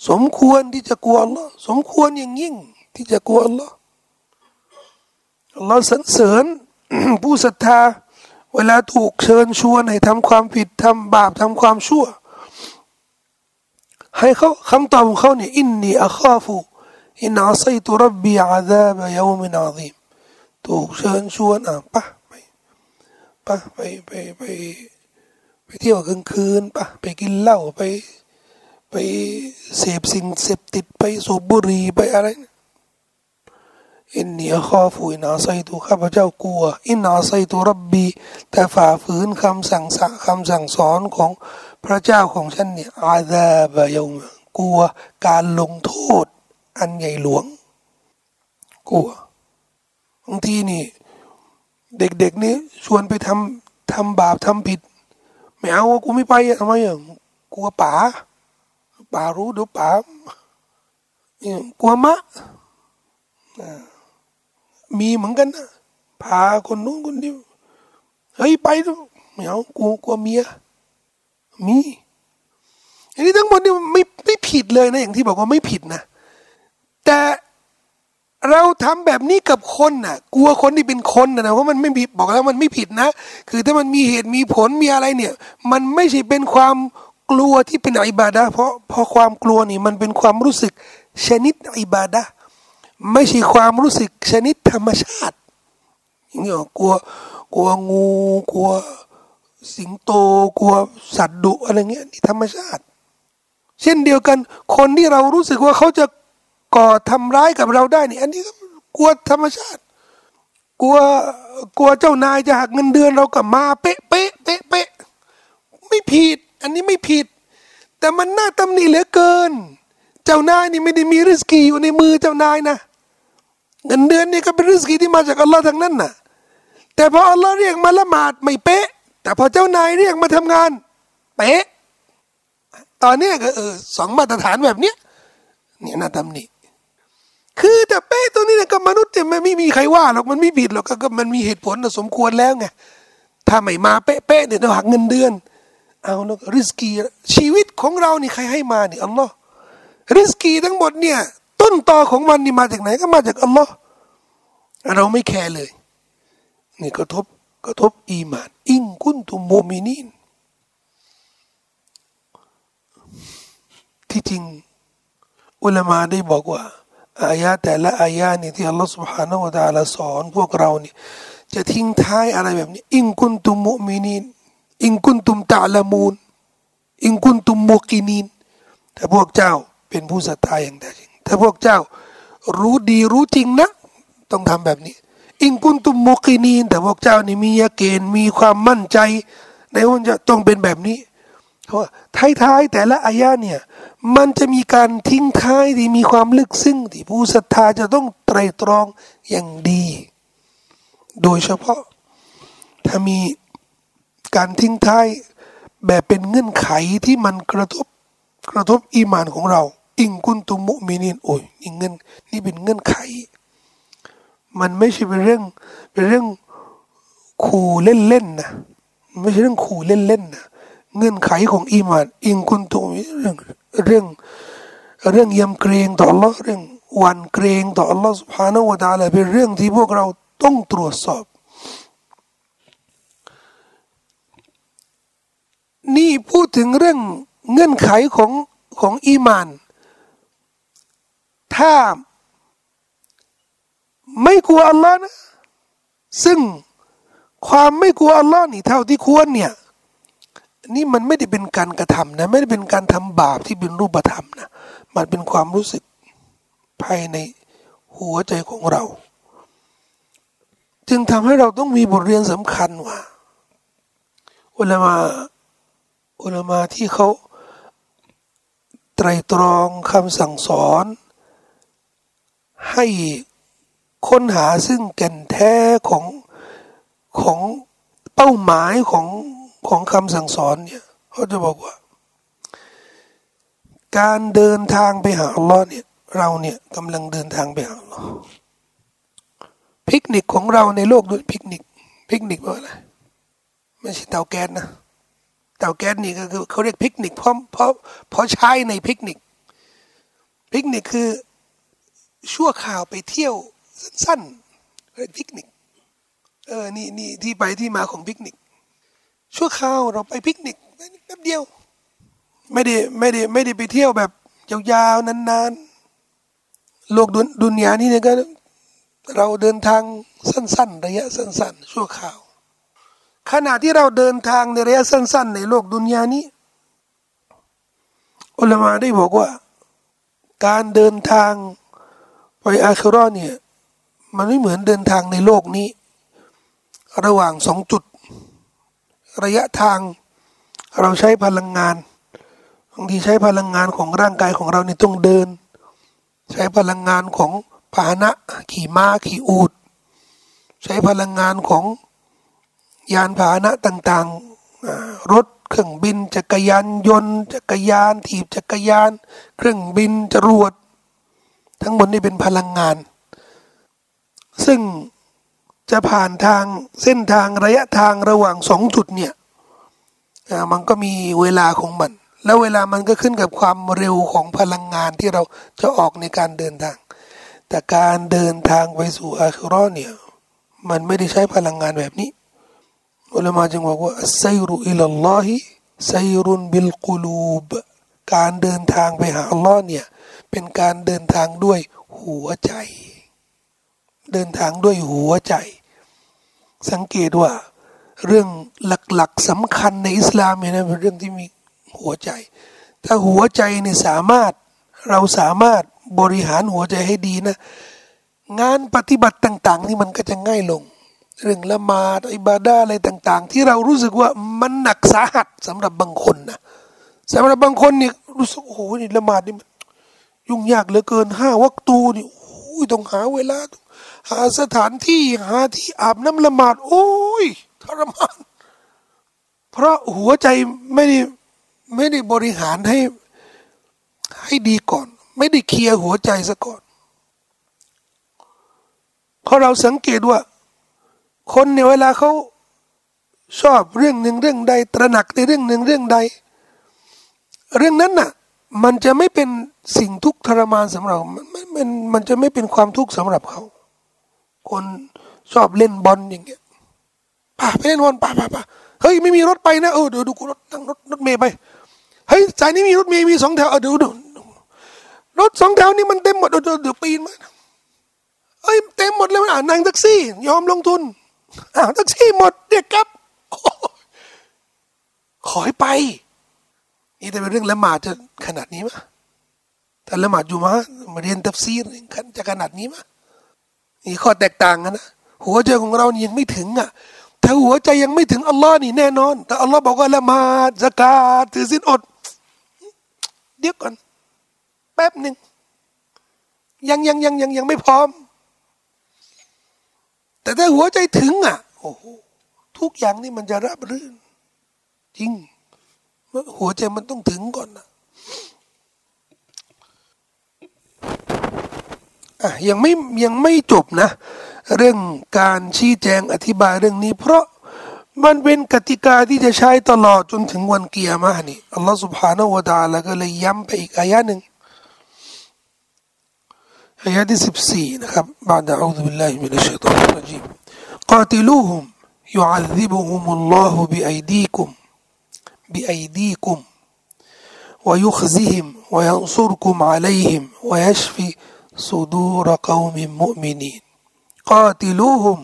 สมควรที่จะกลัวอัลลอฮ์สมควรอย่างยิ่ง ที่จะกลัวอัลลอฮ์อัลลอฮ์สรรเสริญผู้ศรัทธา เวลาถูกเชิญชวนให้ทำความผิดทำบาปทำความชั่ว ให้เขาคำตอบของเขาเนี่ยإني أخاف إن عصيت ربي عذاب يوم عظيمถูกเชิญชวนอะปะไปปะไปไปไปไปเที่ยวกลางคืนปะไปกินเหล้าไป ไปเสพสิ่งเสพติดไปสูบบุหรี่ไปอะไร إني أخاف إن عصيتข้าพเจ้ากลัว อินอาซัยตุรับบีแต่ฝ่าฝืนคำสั่งสะคำสั่งสอนของพระเจ้าของฉันเนี่ยอาซาบะยงกลัวการลงโทษ อันใหญ่หลวง กลัวบางทีนี่ เด็กๆนี่ชวนไปทำทำบาปทำผิดไม่เอากูไม่ไปทำไมอะกลัวป๋าป๋ารู้เดี๋ยวป๋ากลัวมะ มีเหมือนกันนะพาคนนู้นคนนี้เฮ้ยไปไม่เอากูกลัวเมียมีอันนี้ทั้งหมดนี่ไม่ไม่ผิดเลยนะอย่างที่บอกว่าไม่ผิดนะ แต่เราทำแบบนี้กับคนน่ะ กลัวคนที่เป็นคนนะเพราะมันไม่ผิดบอกแล้วมันไม่ผิดนะ คือถ้ามันมีเหตุมีผลมีอะไรเนี่ย มันไม่ใช่เป็นความกลัวที่เป็นอิบาดะเพราะเพราะความกลัวนี่มันเป็นความรู้สึกชนิดอิบาดะ ไม่ใช่ความรู้สึกชนิดธรรมชาติอย่างเงี้ยกลัวกลัวงูกลัวสิงโตกลัวสัตว์ดุอะไรเงี้ยนี่ธรรมชาติ เช่นเดียวกัน คนที่เรารู้สึกว่าเขาจะก่อทำร้ายกับเราได้นี่อันนี้ก็กลัวธรรมชาติ กลัวกลัวเจ้านายจะหักเงินเดือนเรากับมาเป๊ะเป๊ะเป๊ะเป๊ะไม่ผิด อันนี้ไม่ผิด แต่มันน่าตำหนิเหลือเกิน เจ้านายนี่ไม่ได้มีริสกีอยู่ในมือเจ้านายนะ เงินเดือนนี่ก็เป็นริสกีที่มาจากอัลลอฮ์ทั้งนั้นน่ะ แต่พออัลลอฮ์เรียกมาละหมาดไม่เป๊ะ แต่พอเจ้านายเรียกมาทำงานเป๊ะตอนนี้ก็เออสองมาตรฐานแบบเนี้ยเนี่ยน่าตำหนิคือแต่เป๊ะตัวนี้นะก็มนุษย์จะไม่มีใครว่าหรอกมันไม่ผิดหรอกก็มันมีเหตุผลสมควรแล้วไงถ้าไม่มาเป๊ะๆเดี๋ยวเราหักเงินเดือน เอาแล้วริสกีชีวิตของเรานี่ใครให้มาเนี่ยอัลลอฮ์ริสกีทั้งหมดเนี่ย ต้นตอของมันนี่มาจากไหนก็มาจากอัลลอฮ์เราไม่แคร์เลย นี่กระทบกระทบอีมาน อิงกุนตุมโมมินีนที่จริงอุลามาได้บอกว่าอายะแต่ละอายะนี่ที่อัลลอฮ์ سبحانه และ تعالى สอนพวกเรานี่จะทิ้งท้ายอะไรแบบนี้ อิงกุนตุมมุมินีนอิงกุนตุมตะละมูนอิงกุนตุมมุกินีนแต่พวกเจ้าเป็นผู้ศรัทธาอย่างแท้จริง ถ้าพวกเจ้า รู้ดีรู้จริงนะ ต้องทำแบบนี้ อิงกุนตุมมุกินีนแต่พวกเจ้านี่มียาเกณฑ์มีความมั่นใจ ในว่าจะต้องเป็นแบบนี้เพราะท้ายๆแต่ละอายะเนี่ยมันจะมีการทิ้งท้ายที่มีความลึกซึ้งที่ผู้ศรัทธาจะต้องไตรตรองอย่างดี โดยเฉพาะ ถ้ามีการทิ้งท้ายแบบเป็นเงื่อนไขที่มันกระทบกระทบอีมานของเรา อิงกุนตุมุมินินโอ้ยนี่เงินนี่เป็นเงื่อนไข มันไม่ใช่เป็นเรื่องเป็นเรื่องขู่เล่นๆนะไม่ใช่เรื่องขู่เล่นๆนะเงื่อนไขของอีมาน อิงกุนตุเรื่องเรื่องเรื่องยำเกรงต่อ Allah เรื่องวันเกรงต่อ Allah سبحانه และ تعالى เป็นเรื่องที่พวกเราต้องตรวจสอบ นี่พูดถึงเรื่องเงื่อนไขของของอีมาน ถ้าไม่กลัวอัลลอฮ์นะ ซึ่งความไม่กลัวอัลลอฮ์นี่เท่าที่ควรเนี่ย นี่มันไม่ได้เป็นการกระทำนะ ไม่ได้เป็นการทำบาปที่เป็นรูปธรรมนะ มันเป็นความรู้สึกภายในหัวใจของเรา จึงทำให้เราต้องมีบทเรียนสำคัญว่าอุลามาอุลามาที่เขาไตรตรองคำสั่งสอน ให้ค้นหาซึ่งแก่นแท้ของของเป้าหมายของของคำสั่งสอนเนี่ยเขาจะบอกว่า การเดินทางไปหาอัลลอฮ์เนี่ยเราเนี่ยกำลังเดินทางไปหาอัลลอฮ์ปิกนิกของเราในโลกด้วยปิกนิกปิกนิกว่าอะไรไม่ใช่เตาแก๊สนะเตาแก๊สนี่ก็คือเขาเรียกปิกนิกเพราะเพราะเพราะใช้ในปิกนิกปิกนิกคือ ชั่วคราวไปเที่ยวสั้นๆเรียกปิกนิกเออนี่นี่ที่ไปที่มาของปิกนิก ชั่วคราวเราไปปิกนิกแป๊บเดียว ไม่ได้ไม่ได้ไม่ได้ไปเที่ยวแบบยาวๆนานๆโลกดุนยานี่เนี่ยก็เราเดินทางสั้น ๆ ระยะสั้น ๆ ชั่วคราว ขณะที่เราเดินทางในระยะสั้น ๆ ในโลกดุนยานี้อุลามาได้บอกว่า การเดินทาง ไปอาครอเนี่ยมันไม่เหมือนเดินทางในโลกนี้ ระหว่างสองจุด ระยะทางเราใช้พลังงานบางทีใช้พลังงานของร่างกายของเราเนี่ต้องเดิน ใช้พลังงานของพาหนะขี่ม้าขี่อูดใช้พลังงานของยานพาหนะต่างๆ รถเครื่องบิน จักรยานยนต์ จักรยานถีบจักรยาน เครื่องบินจรวด ทั้งหมดนี่เป็นพลังงาน ซึ่งจะผ่านทางเส้นทางระยะทางระหว่างสองจุดเนี่ยมันก็มีเวลาของมัน แล้วเวลามันก็ขึ้นกับความเร็วของพลังงานที่เราจะออกในการเดินทาง แต่การเดินทางไปสู่อาคิรอเนี่ยมันไม่ได้ใช้พลังงานแบบนี้อุลามาจึงบอกว่าไซรุอิลลอฮิไซรุนบิลกุลูบการเดินทางไปหาอัลลอฮ์เนี่ย เป็นการเดินทางด้วยหัวใจ เดินทางด้วยหัวใจ สังเกตว่าเรื่องหลักๆสำคัญในอิสลามเนี่ยนะเป็นเรื่องที่มีหัวใจ ถ้าหัวใจเนี่ยสามารถเราสามารถบริหารหัวใจให้ดีนะ งานปฏิบัติต่าง ๆ นี่มันก็จะง่ายลง เรื่องละหมาดอิบาดาอะไรต่าง ๆ ที่เรารู้สึกว่ามันหนักสาหัสสำหรับบางคนนะสำหรับบางคนเนี่ยรู้สึกโอ้โหนี่ละหมาดนี่มัน ยุ่งยากเหลือเกินห้าวักตูนี่โอ้ยต้องหาเวลา หาสถานที่หาที่อาบน้ำละหมาด โอ้ยทรมานเพราะหัวใจไม่ได้ไม่ได้บริหารให้ให้ดีก่อน ไม่ได้เคลียร์หัวใจซะก่อนเพราะเราสังเกตว่า คนเนี่ยเวลาเขาชอบเรื่องหนึ่งเรื่องใด ตระหนักในเรื่องหนึ่งเรื่องใด เรื่องนั้นน่ะ มันจะไม่เป็นสิ่งทุกข์ทรมานสำหรับมันมันมันจะไม่เป็นความทุกข์สำหรับเขา คนชอบเล่นบอลอย่างเงี้ยป่าไปเล่นบอลป่าป่าป่าเฮ้ยไม่มีรถไปนะเออเดี๋ยวดูกูรถนั่งรถรถเมย์ไปเฮ้ยสายนี้มีรถเมย์มีสองแถวเออเดี๋ยวดูรถสองแถวนี่มันเต็มหมดเดี๋ยวเดี๋ยวปีนมาเอ้ยเต็มหมดเลยมันอ่านั่งแท็กซี่ ยอมลงทุนอ้าวแท็กซี่หมดเด็กครับขอให้ไป นี่แต่เป็นเรื่องละหมาดจะขนาดนี้มั้ยแต่ละหมาดอยู่มามาเรียนตัฟซีรจะขนาดนี้มั้ยนี่ข้อแตกต่างกันนะหัวใจของเรานี่ยังไม่ถึงอะถ้าหัวใจยังไม่ถึงอัลลอฮ์นี่แน่นอน แต่อัลลอฮ์บอกว่าละหมาดสกาดถือสินอด เดี๋ยวก่อน แป๊บหนึ่งยังยังยังยังยังไม่พร้อม แต่ถ้าหัวใจถึงอะโอ้โหทุกอย่างนี่มันจะราบรื่น จริง หัวใจมันต้องถึงก่อนนะอ่ะยังไม่ยังไม่จบนะ เรื่องการชี้แจงอธิบายเรื่องนี้ เพราะมันเป็นกติกาที่จะใช้ตลอดจนถึงวันเกียร์มานี่อัลลอฮฺ سبحانه และ تعالى ก็เลยย้ำไปอีกอายะหนึ่งอายะที่สิบสี่นะครับ بعد أعوذ بالله من الشيطان الرجيم قاتلوهم يعذبهم الله بأيديكم بأيديكم ويخزهم وينصركم عليهم ويشفي صدور قوم مؤمنين قاتلوهم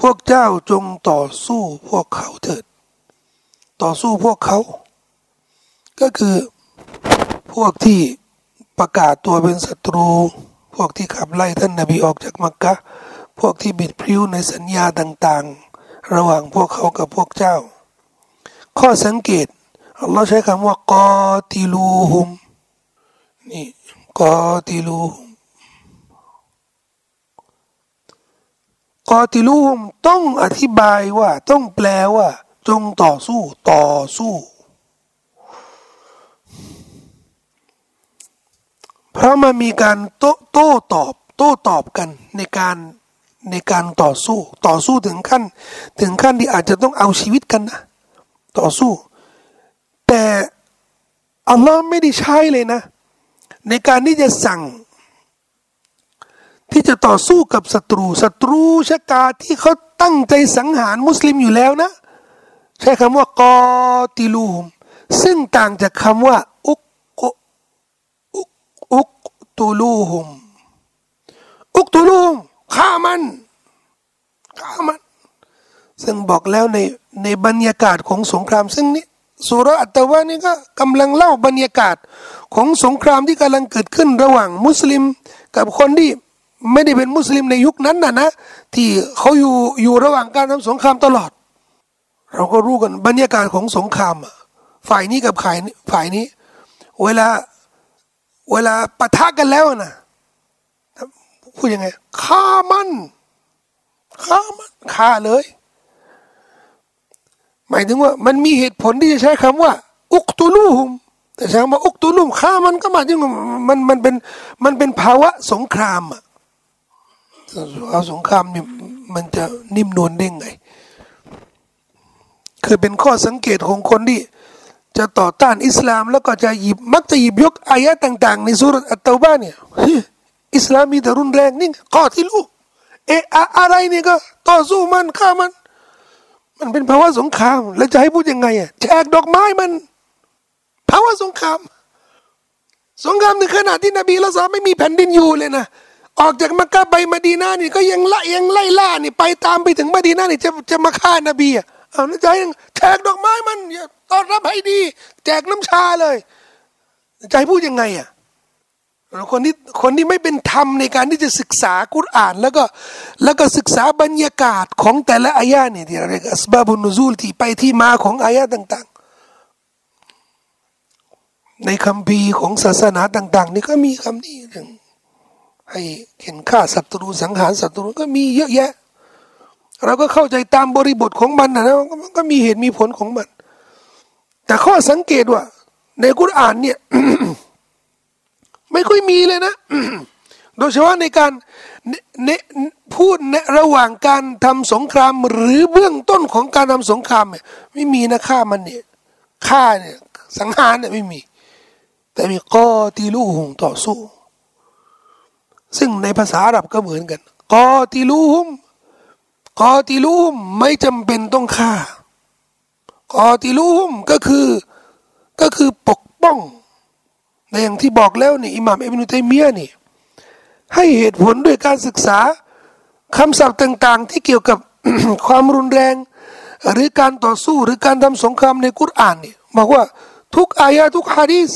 พวกเจ้าจงต่อสู้พวกเขาเถิด ต่อสู้พวกเขา ก็คือพวกที่ประกาศตัวเป็นศัตรู พวกที่ขับไล่ท่านนบีออกจากมักกะ พวกที่บิดพริ้วในสัญญาต่างๆ ระหว่างพวกเขากับพวกเจ้า ข้อสังเกตอัลลอฮ์ใช้คำว่ากอติลูฮุมนี่กอติลูฮุมกอติลูฮุมต้องอธิบายว่าต้องแปลว่า จงต่อสู้ต่อสู้ เพราะมันมีการโต้โต้ตอบ โต้ตอบกันในการในการต่อสู้ ต่อสู้ถึงขั้น ถึงขั้นที่อาจจะต้องเอาชีวิตกันนะ ต่อสู้ แต่อัลลอฮ์ไม่ได้ใช้เลยนะ ในการที่จะสั่ง ที่จะต่อสู้กับศัตรูศัตรูชะกาที่เขาตั้งใจสังหารมุสลิมอยู่แล้วนะ ใช้คำว่ากอติลูมซึ่งต่างจากคำว่าอุกอุกอุกตูลูฮุมอุกตูลูมฆ่ามันฆ่ามัน ซึ่งบอกแล้วในในบรรยากาศของสงคราม ซึ่งนี้สุรอัตตะวานี่ก็กำลังเล่าบรรยากาศของสงครามที่กำลังเกิดขึ้นระหว่างมุสลิม กับคนที่ไม่ได้เป็นมุสลิมในยุคนั้นนะนะที่เขาอยู่อยู่ระหว่างการทำสงครามตลอด เราก็รู้กันบรรยากาศของสงครามฝ่ายนี้กับฝ่ายนี้ฝ่ายนี้ เวลาเวลาปะทะกันแล้วนะพูดยังไงฆ่ามันฆ่ามันฆ่าเลย หมายถึงว่ามันมีเหตุผลที่จะใช้คำว่า อุกตุลูหุมแต่ใช้คำว่าอุกตุลูมฆ่ามันก็หมายถึงมันมันเป็นมันเป็นภาวะสงครามอะเอาสงครามเนี่ยมันจะนิ่มนวลได้ไง คือเป็นข้อสังเกตของคนที่ จะต่อต้านอิสลาม แล้วก็จะหยิบมักจะหยิบยกอายะต่าง ๆ ในสุรอัตตาบ้านเนี่ยอิสลามมีแต่รุนแรงนี่ข้อที่ลูกเอะอะไรนี่ก็ต่อสู้มันฆ่ามัน มันเป็นภาวะสงคราม แล้วจะให้พูดยังไงอะแจกดอกไม้มัน ภาวะสงคราม สงครามในขณะที่นบีละซาไม่มีแผ่นดินอยู่เลยนะออกจากมักกะไปมาดีนานี่ก็ยังไล่ยังไล่ล่านี่ไปตามไปถึงมาดีนานี่จะจะมาฆ่านบีอะเอาใจยังแจกดอกไม้มันต้อนรับให้ดี แจกน้ำชาเลย ใจพูดยังไงอะ คนที่คนที่ไม่เป็นธรรมในการที่จะศึกษากุรอาน แล้วก็แล้วก็ศึกษาบรรยากาศของแต่ละอายะเนี่ยที่เรียกอัสบาบุนุซูลที่ไปที่มาของอายะต่าง ๆ ในคำพีของศาสนาต่าง ๆ นี่ก็มีคำนี้เรื่องให้เห็นฆ่าศัตรูสังหารศัตรูก็มีเยอะแยะ เราก็เข้าใจตามบริบทของมันนะมันก็มีเหตุมีผลของมัน แต่ข้อสังเกตว่า ในกุรอานเนี่ย ไม่ค่อยมีเลยนะ โดยเฉพาะในการพูดในระหว่างการทำสงครามหรือเบื้องต้นของการทำสงครามเนี่ยไม่มีนะฆ่ามันเนี่ยฆ่าเนี่ยสังหารเนี่ยไม่มี แต่มีกอตีลูหงต่อสู้ ซึ่งในภาษาอาหรับก็เหมือนกันกอตีลูหมกอตีลูมไม่จำเป็นต้องฆ่ากอตีลูมก็คือก็คือปกป้อง ในอย่างที่บอกแล้วนี่อิหม่ามอิบนุตัยมียะนี่ให้เหตุผลด้วยการศึกษาคำศัพท์ต่าง ๆ ที่เกี่ยวกับความรุนแรง หรือการต่อสู้หรือการทำสงครามในกุรอานเนี่ยบอกว่าทุกอายะทุกฮะดีษ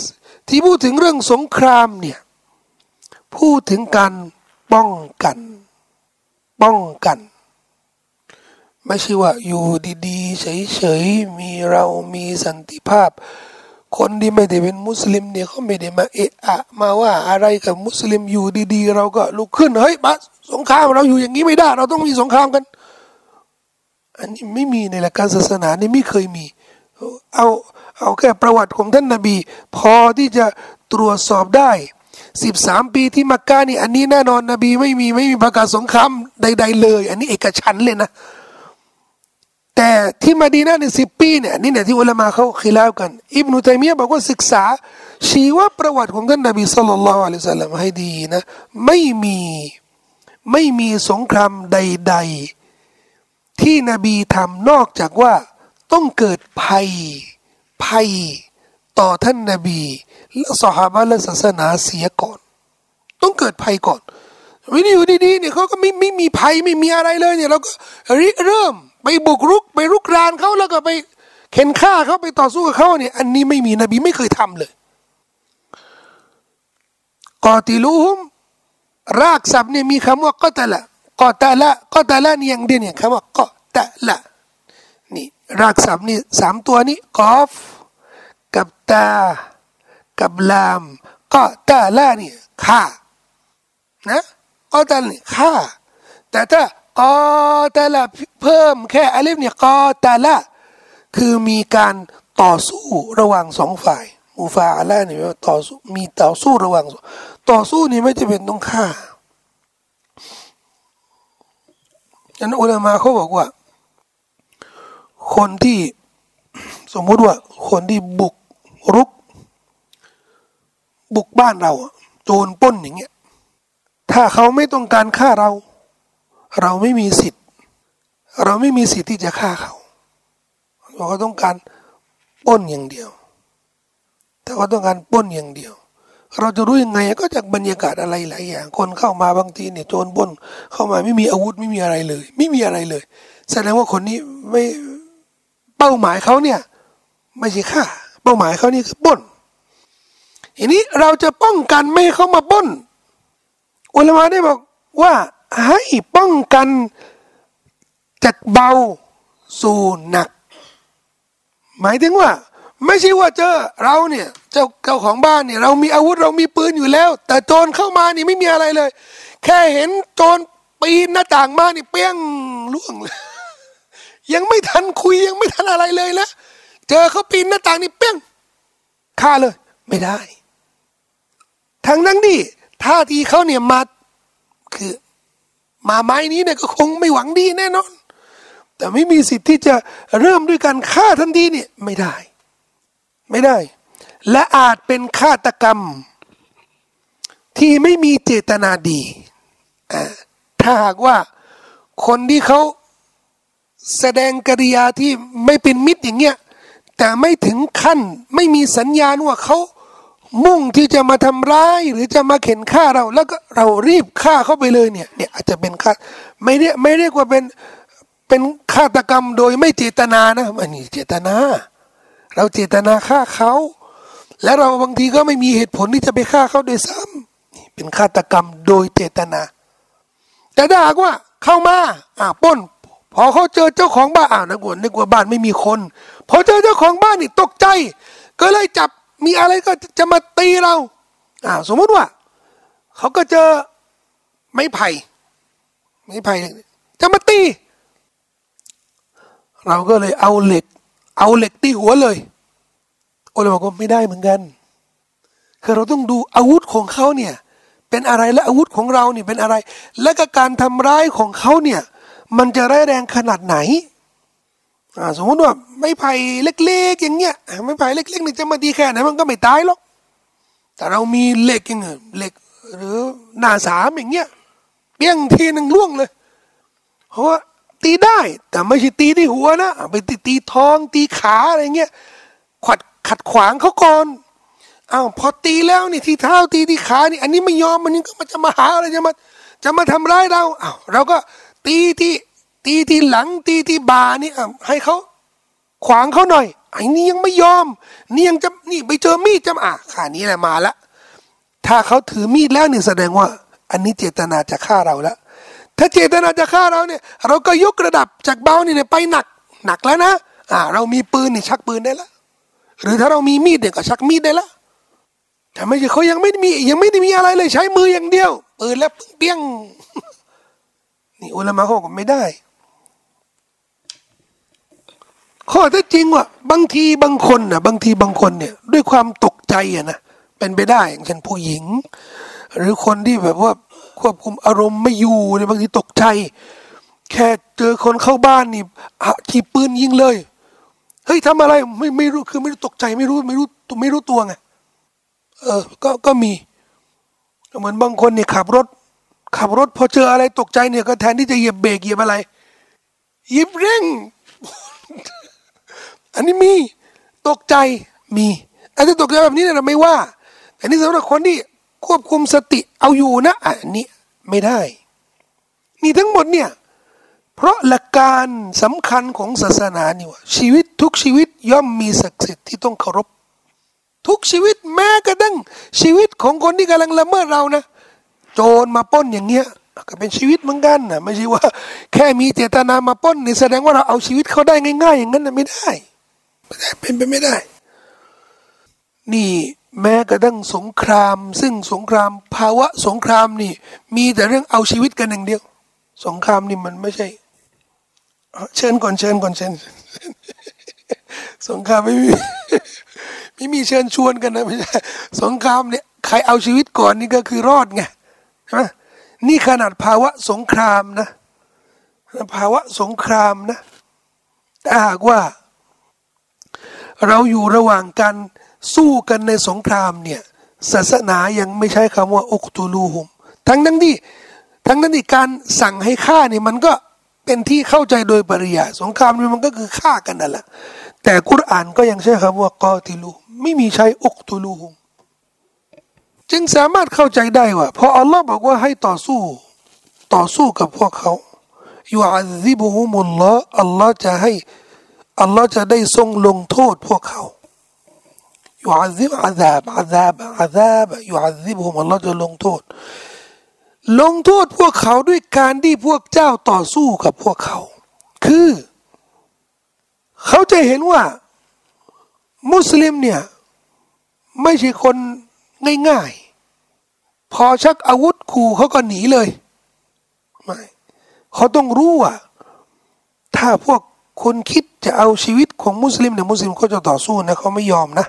ที่พูดถึงเรื่องสงครามเนี่ยพูดถึงการป้องกัน ป้องกัน ไม่ใช่ว่าอยู่ดีๆเฉยๆมีเรามีสันติภาพ คนที่ไม่ได้เป็นมุสลิมเนี่ยเขาไม่ได้มาเอะอะมาว่าอะไรกับมุสลิมอยู่ดีๆ เราก็ลุกขึ้นเฮ้ยมาสงครามเราอยู่อย่างนี้ไม่ได้ เราต้องมีสงครามกัน อันนี้ไม่มีในหลักการศาสนานี่ไม่เคยมี เอาเอาแค่ประวัติของท่านนาบี พอที่จะตรวจสอบได้สิบสามปีที่มักกะนี่อันนี้แน่นอนนบีไม่มีไม่มีประกาศสงครามใด ๆ เลย อันนี้เอกฉันเลยนะ แต่ที่มาดีนาในสิบปีเนี่ยนี่เนี่ยที่อุลามาเขาคิดแล้วกัน อิบนุตัยมียะบอกว่าศึกษา ชีวประวัติของท่านนบีสุลต่านละอัลลอฮฺสัลลัมให้ดีนะไม่มีไม่มีสงครามใด ๆ ที่นบีทำนอกจากว่าต้องเกิดภัยภัยต่อท่านนบีและสหายและศาสนาเสียก่อน ต้องเกิดภัยก่อนไม่ได้อยู่ดีๆเนี่ยเขาก็ไม่ไม่มีภัยไม่มีอะไรเลยเนี่ยเราก็เริ่ม ไปบุกรุก ไปรุกรานเขาแล้วก็ไปเข็นฆ่าเขาไปต่อสู้กับเขาเนี่ยอันนี้ไม่มีนบีไม่เคยทำเลยกอติลูฮุมรากศัพท์เนี่ยมีคำว่ากอตะละกอตะละกอตะละนี่อย่างเดียวเนี่ยคำว่ากอตะละนี่รากศัพท์นี่สามตัวนี้กอฟกับตากับลามกอตะละนี่ฆ่านะกอตะละนี่ฆ่าแต่ถ้า กอตาละเพิ่มแค่อลิฟเนี่ยกอตาละคือมีการต่อสู้ระหว่างสองฝ่ายมูฟาอะละนี่ยต่อสู้มีต่อสู้ระหว่าง ต่อสู้นี่ไม่จะเป็นต้องฆ่าอันอุลามาเขาบอกว่า คนที่สมมุติว่า คนที่บุกรุก บุกบ้านเรา โจรป้นอย่างเงี้ยถ้าเขาไม่ต้องการฆ่าเรา เราไม่มีสิทธิ์ เราไม่มีสิทธิ์ที่จะฆ่าเขาเราก็ต้องการป้นอย่างเดียว แต่ว่าต้องการป้นอย่างเดียว เราจะรู้ยังไงก็จากบรรยากาศอะไรหลายอย่าง คนเข้ามาบางทีเนี่ยโจรป้นเข้ามาไม่มีอาวุธไม่มีอะไรเลย ไม่มีอะไรเลย แสดงว่าคนนี้ไม่เป้าหมายเขาเนี่ย ไม่ใช่ฆ่า เป้าหมายเขานี่คือป้นทีนี้เราจะป้องกันไม่ให้เขามาป้นอุลมะได้บอกว่า ให้ป้องกันจากเบาสู่หนัก หมายถึงว่า ไม่ใช่ว่าเจอเราเนี่ยเจ้าเจ้าของบ้านเนี่ยเรามีอาวุธเรามีปืนอยู่แล้ว แต่โจรเข้ามานี่ไม่มีอะไรเลย แค่เห็นโจรปีนหน้าต่างมานี่เปี้ยงล่วงเลยยังไม่ทันคุยยังไม่ทันอะไรเลยแล้วเจอเขาปีนหน้าต่างนี่เปี้ยงฆ่าเลย ไม่ได้ทั้งนั้นนี่ท่าทีเขาเนี่ยมาคือ มาไม้นี้เนี่ยก็คงไม่หวังดีแน่นอน แต่ไม่มีสิทธิ์ที่จะเริ่มด้วยการฆ่าทันทีเนี่ยไม่ได้ ไม่ได้ และอาจเป็นฆาตกรรม ที่ไม่มีเจตนาดีถ้าหากว่าคนที่เขาแสดงกริยาที่ไม่เป็นมิตรอย่างเงี้ยแต่ไม่ถึงขั้นไม่มีสัญญาณว่าเขา มุ่งที่จะมาทำร้าย หรือจะมาเข็นฆ่าเรา แล้วก็เรารีบฆ่าเขาไปเลยเนี่ยเนี่ยอาจจะเป็นฆ่าไม่เรียกไม่เรียกว่าเป็นเป็นฆาตกรรมโดยไม่เจตนานะอันนี้เจตนา เราเจตนาฆ่าเขา และเราบางทีก็ไม่มีเหตุผลที่จะไปฆ่าเขาโดยซ้ำเป็นฆาตกรรมโดยเจตนา แต่ถ้าหากว่าเข้ามาอ่าป้น พอเขาเจอเจ้าของบ้านอ่านึกว่านึกว่าบ้านไม่มีคน พอเจอเจ้าของบ้านนี่ตกใจ ก็เลยจับ มีอะไรก็จะมาตีเราอ่าสมมติว่า เขาก็เจอไม้ไผ่ไม้ไผ่จะมาตี เราก็เลยเอาเหล็ก เอาเหล็กตีหัวเลยโอเลยบอกว่าไม่ได้เหมือนกัน คือเราต้องดูอาวุธของเขาเนี่ยเป็นอะไรและอาวุธของเราเนี่ยเป็นอะไร และก็การทำร้ายของเขาเนี่ยมันจะร้ายแรงขนาดไหน สมมติว่าไม่ไผ่เล็ก ๆ อย่างเงี้ยไม่ไผ่เล็กๆนี่จะมาดีแค่ไหนมันก็ไม่ตายหรอกแต่เรามีเหล็กอย่างเงี้ยเหล็กหรือหน้าสามอย่างเงี้ยเปี้ยงทีหนึ่งล่วงเลยเพราะว่าตีได้ แต่ไม่ใช่ตีที่หัวนะไปตีตีท้องตีขาอะไรเงี้ยขัดขัดขวางเขาก่อนอ้าวพอตีแล้วนี่ที่เท้าตีที่ขานี่ อันนี้ไม่ยอมมันนี่ก็มาจะมาหาอะไรจะมาจะมาทำร้ายเราอ้าวเราก็ตีที่ ตีที่หลังตีที่บานี่ให้เขาขวางเขาหน่อยไอ้นี่ยังไม่ยอม นี่ยังจะนี่ไปเจอมีดจะอะข่านี้แหละมาละ ถ้าเขาถือมีดแล้วนี่แสดงว่า อันนี้เจตนาจะฆ่าเราแล้ว ถ้าเจตนาจะฆ่าเราเนี่ย เราก็ยกระดับจากเบานี่ยไปหนัก หนักแล้วนะ อ่า เรามีปืนนี่ชักปืนได้แล้ว หรือถ้าเรามีมีดเนี่ยก็ชักมีดได้แล้วแต่ไม่ใช่เขายังไม่มียังไม่ได้มีอะไรเลยใช้มืออย่างเดียวปืนแล้วเปี้ยงนี่อุลามะเขาบอกไม่ได้ ข้อเท็จจริงว่า บางทีบางคนนะบางทีบางคนเนี่ย ด้วยความตกใจอะนะเป็นไปได้อย่างเช่นผู้หญิง หรือคนที่แบบว่าควบคุมอารมณ์ไม่อยู่เนี่ยบางทีตกใจ แค่เจอคนเข้าบ้านนี่ขี่ปืนยิงเลยเฮ้ยทำอะไรไม่ไม่รู้คือไม่รู้ตกใจไม่รู้ไม่รู้ตัวไม่รู้ตัวไงเออ ก็ก็มี เหมือนบางคนเนี่ยขับรถ ขับรถพอเจออะไรตกใจเนี่ยก็แทนที่จะเหยียบเบรกเหยียบอะไรเหยียบเร่ง อันนี้มีตกใจมีอันที่ตกใจแบบนี้เราไม่ว่าอันนี้สำหรับคนที่ควบคุมสติเอาอยู่นะอันนี้ไม่ได้ นี่ทั้งหมดเนี่ยเพราะหลักการสำคัญของศาสนานี่ว่า ชีวิตทุกชีวิตย่อมมีศักดิ์สิทธิ์ที่ต้องเคารพ ทุกชีวิตแม้กระทั่งชีวิตของคนที่กำลังละเมิดเรานะ โจรมาป้นอย่างเงี้ยก็เป็นชีวิตเหมือนกันนะไม่ใช่ว่า แค่มีเจตนามาป้นนี่แสดงว่าเราเอาชีวิตเขาได้ง่าย ๆ อย่างนั้นนะไม่ได้ ไม่ได้เป็นไปไม่ได้ นี่แม้กระทั่งสงคราม ซึ่งสงครามภาวะสงครามนี่ มีแต่เรื่องเอาชีวิตกันอย่างเดียว สงครามนี่มันไม่ใช่เชิญก่อนเชิญก่อนเชิญสงครามไม่มีไม่มีเชิญชวนกันนะไม่ใช่สงครามเนี่ยใครเอาชีวิตก่อนนี่ก็คือรอดไงใช่ไหมนี่ขนาดภาวะสงครามนะภาวะสงครามนะถ้าหากว่า เราอยู่ระหว่างการสู้กันในสงครามเนี่ยศาสนายังไม่ใช้คำว่าอุกตูลูหุม ทั้งนั้นที่ทั้งนั้นที่การสั่งให้ฆ่าเนี่ยมันก็เป็นที่เข้าใจโดยปริยายสงครามนี่มันก็คือฆ่ากันนั่นแหละแต่กุรอานก็ยังใช้คำว่ากอติลูไม่มีใช้อุกตูลูหุมจึงสามารถเข้าใจได้ว่าพออัลลอฮ์บอกว่าให้ต่อสู้ต่อสู้กับพวกเขาอยู่อัลซิบุฮุมุลลอฮ์อัลลอฮ์จะให้ อัลลอฮ์จะได้ทรงลงโทษพวกเขาอยู่อาซิบอาซาบอาซาบอาซาบอยู่อาซิบฮุมอัลลอฮ์จะลงโทษ ลงโทษพวกเขาด้วยการที่พวกเจ้าต่อสู้กับพวกเขา คือ เขาจะเห็นว่า มุสลิมเนี่ย ไม่ใช่คนง่ายๆ พอชักอาวุธขู่เขาก็หนีเลยไม่เขาต้องรู้ว่า ถ้าพวกคนคิด จะเอาชีวิตของมุสลิมเนี่ยมุสลิมเขาจะต่อสู้นะเขาไม่ยอมนะ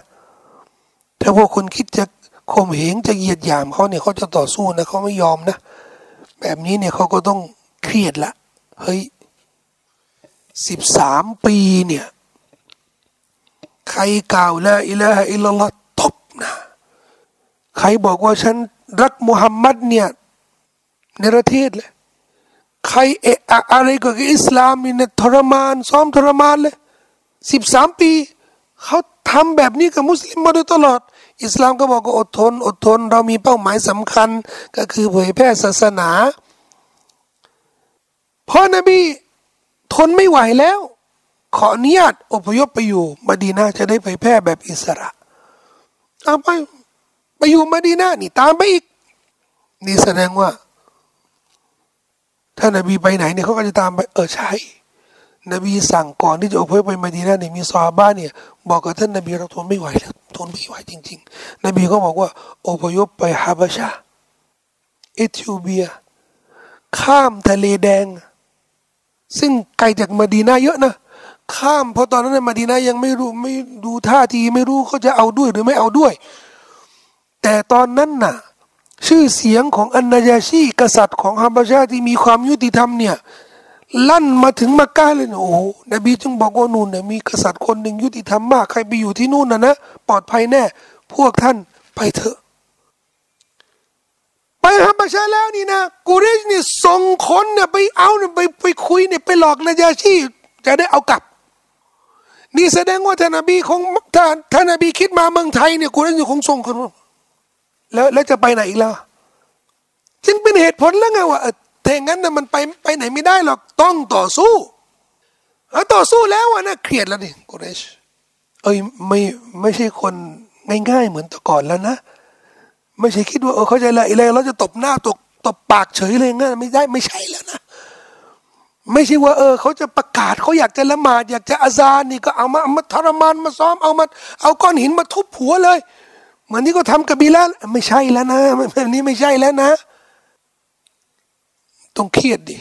ถ้าพวกคนคิดจะข่มเหงจะเหยียดหยามเขาเนี่ยเขาจะต่อสู้นะเขาไม่ยอมนะ แบบนี้เนี่ยเขาก็ต้องเครียดละเฮ้ยสิบสามปีเนี่ยใครกล่าวละอิละฮะอิลลัลลอฮตบนะใครบอกว่าฉันรักมุฮัมมัดเนี่ยในประเทศเลย ใครเอะอะไรกับอิสลามนี่เนี่ยทรมาน ซ้อมทรมานเลยสิบสามปีเขาทำแบบนี้กับมุสลิมมาโดยตลอด อิสลามก็บอกว่าอดทน อดทน เรามีเป้าหมายสำคัญ ก็คือเผยแพร่ศาสนาพอนบีทนไม่ไหวแล้ว ขออนุญาตอพยพไปอยู่มาดีนาจะได้เผยแพร่แบบอิสระเอาไปไปอยู่มาดีนานี่ตามไปอีก นี่แสดงว่า ถ้านบีไปไหนเนี่ยเขาก็จะตามไปเออใช่ นบีสั่งก่อนที่จะอพยพไปมาดีนาเนี่ยมีซาบ้านเนี่ย บอกกับท่านนบีเราทนไม่ไหวแล้วทนไม่ไหวจริง ๆ นบีก็บอกว่าอพยพไปฮาบชาเอธิโอเปีย ข้ามทะเลแดง ซึ่งไกลจากมาดีนาเยอะนะข้ามเพราะตอนนั้นในมาดีนายังไม่รู้ไม่ดูท่าทีไม่รู้เขาจะเอาด้วยหรือไม่เอาด้วย แต่ตอนนั้นน่ะ ชื่อเสียงของอันนายาชีกษัตริย์ของฮัมบาชาที่มีความยุติธรรมเนี่ยลั่นมาถึงมักกะเลยโอ้โหนบีจึงบอกว่านู่นเนี่ยมีกษัตริย์คนหนึ่งยุติธรรมมากใครไปอยู่ที่นู่นนะนะปลอดภัยแน่ พวกท่านไปเถอะ ไปฮัมบาชาแล้วนี่นะกูเรชนี่ส่งคนเนี่ยไปเอาเนี่ยไปไปคุยเนี่ยไปหลอกนายาชีจะได้เอากลับ นี่แสดงว่าท่านนบีคงท่านท่านนบีคิดมาเมืองไทยเนี่ยกูเรชคงส่งคน แล้วแล้วจะไปไหนอีกแล้วจึงเป็นเหตุผลแล้วไงว่าถ้างั้นนะมันไปไปไหนไม่ได้หรอกต้องต่อสู้ต่อสู้แล้วอะนะเครียดแล้วนี่กุเรชเอ้ยไม่ไม่ใช่คนง่ายๆเหมือนแต่ก่อนแล้วนะ ไม่ใช่คิดว่าเออเขาจะอะอะไรเราจะตบหน้าตกตบปากเฉยเลยงั้นไม่ได้ไม่ใช่แล้วนะไม่ใช่ว่าเออเขาจะประกาศเขาอยากจะละหมาด อยากจะอาซานนี่ก็เอามาเอามาทรมานมาซ้อมเอามาเอาก้อนหินมาทุบหัวเลย มือนที่เขาทำกับบีลาไม่ใช่แล้วนะแบบนี้ไม่ใช่แล้วนะ ต้องเครียดดิ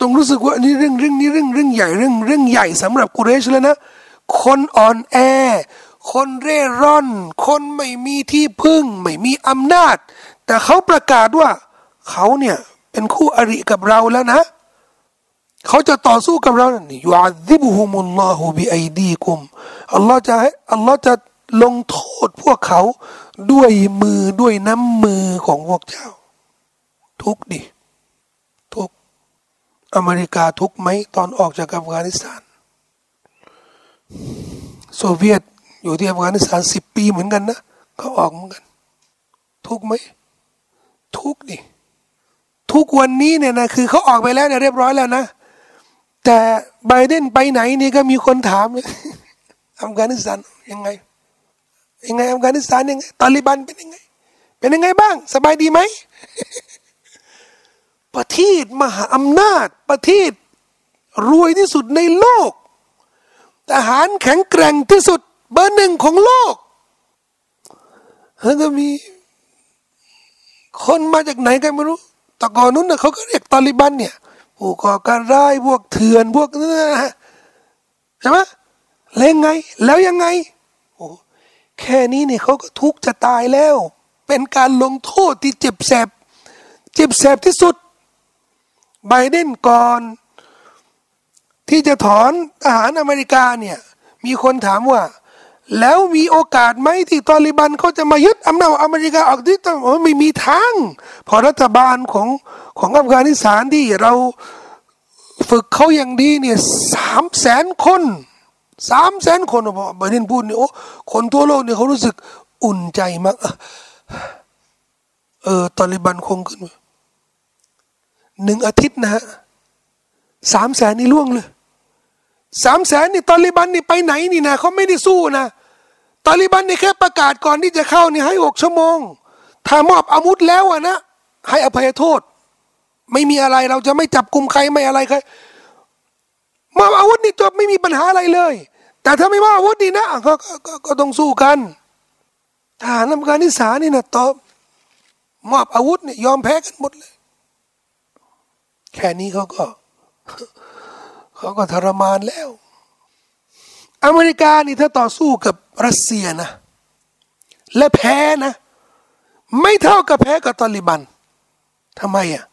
ต้องรู้สึกว่านี่เรื่องเรื่องนี้เรื่องเรื่องใหญ่เรื่องเรื่องใหญ่สำหรับกุเรชแล้วนะคนอ่อนแอ คนเร่ร่อน คนไม่มีที่พึ่ง ไม่มีอำนาจ แต่เขาประกาศว่า เขาเนี่ยเป็นคู่อริกับเราแล้วนะ เขาจะต่อสู้กับเรานี่ยูอัดิบุฮุมุลลอฮุบิไอดีกุมอัลลอฮ์จะให้อัลลอฮ์จะ ลงโทษพวกเขาด้วยมือด้วยน้ำมือของพวกเจ้า ทุกดิทุกอเมริกาทุกไหมตอนออกจากอัฟกานิสถาน โซเวียตอยู่ที่อัฟกานิสถานสิบปีเหมือนกันนะเขาออกเหมือนกัน ทุกไหมทุกดิทุกวันนี้เนี่ยนะคือเขาออกไปแล้วเนี่ยเรียบร้อยแล้วนะ แต่ไบเดนไปไหนนี่ก็มีคนถามอัฟกานิสถานยังไง ยังไงอัฟกานิสถานยังไงตาลิบันเป็นยังไง เป็นยังไงบ้าง สบายดีไหม ประเทศมหาอำนาจ ประเทศรวยที่สุดในโลก ทหารแข็งแกร่งที่สุด เบอร์หนึ่งของโลกแล้วก็มี คนมาจากไหนกันไม่รู้แต่ก่อนนู้นนะเขาก็เรียกตาลิบันเนี่ยผู้ก่อการร้ายพวกเถื่อนพวกนั้นใช่ไหมแล้วยังไง แล้วยังไง แค่นี้เนี่ยเขาก็ทุกข์จะตายแล้ว เป็นการลงโทษที่เจ็บแสบ เจ็บแสบที่สุด ไบเดนก่อน ที่จะถอนทหารอเมริกาเนี่ยมีคนถามว่า แล้วมีโอกาสไหมที่ตอริบันเขาจะมายึดอำนาจอเมริกาออกที่ต้องไม่มีทาง พอรัฐบาลของของอัฟกานิสถานที่เราฝึกเขาอย่างดีเนี่ยสามแสนคน สามแสนคนบอบเดนพูดเนี่ยโอ้คนทั่วโลกเนี่ยเขารู้สึกอุ่นใจมากเออตอริบันคงขึ้นหนึ่งอาทิตย์นะฮะสามแสนนี่ล่วงเลยสามแสนนี่ตอริบันนี่ไปไหนนี่นะเขาไม่ได้สู้นะตอริบันนี่แค่ประกาศก่อนที่จะเข้านี่ให้หกชั่วโมง ถ้ามอบอาวุธแล้วอะนะให้อภัยโทษ ไม่มีอะไรเราจะไม่จับกลุ่มใครไม่อะไรใครมอบอาวุธนี่จบไม่มีปัญหาอะไรเลย แต่ถ้าไม่มอบอาวุธนี่นะก็ก็ก็ต้องสู้กันทหารอัฟกานิสานนี่นะตอบมอบอาวุธเนี่ยยอมแพ้กันหมดเลย แค่นี้เขาก็เขาก็ทรมานแล้ว อเมริกานี่ถ้าต่อสู้กับรัสเซียนะ และแพ้นะ ไม่เท่ากับแพ้กับตอลิบันทำไมอะ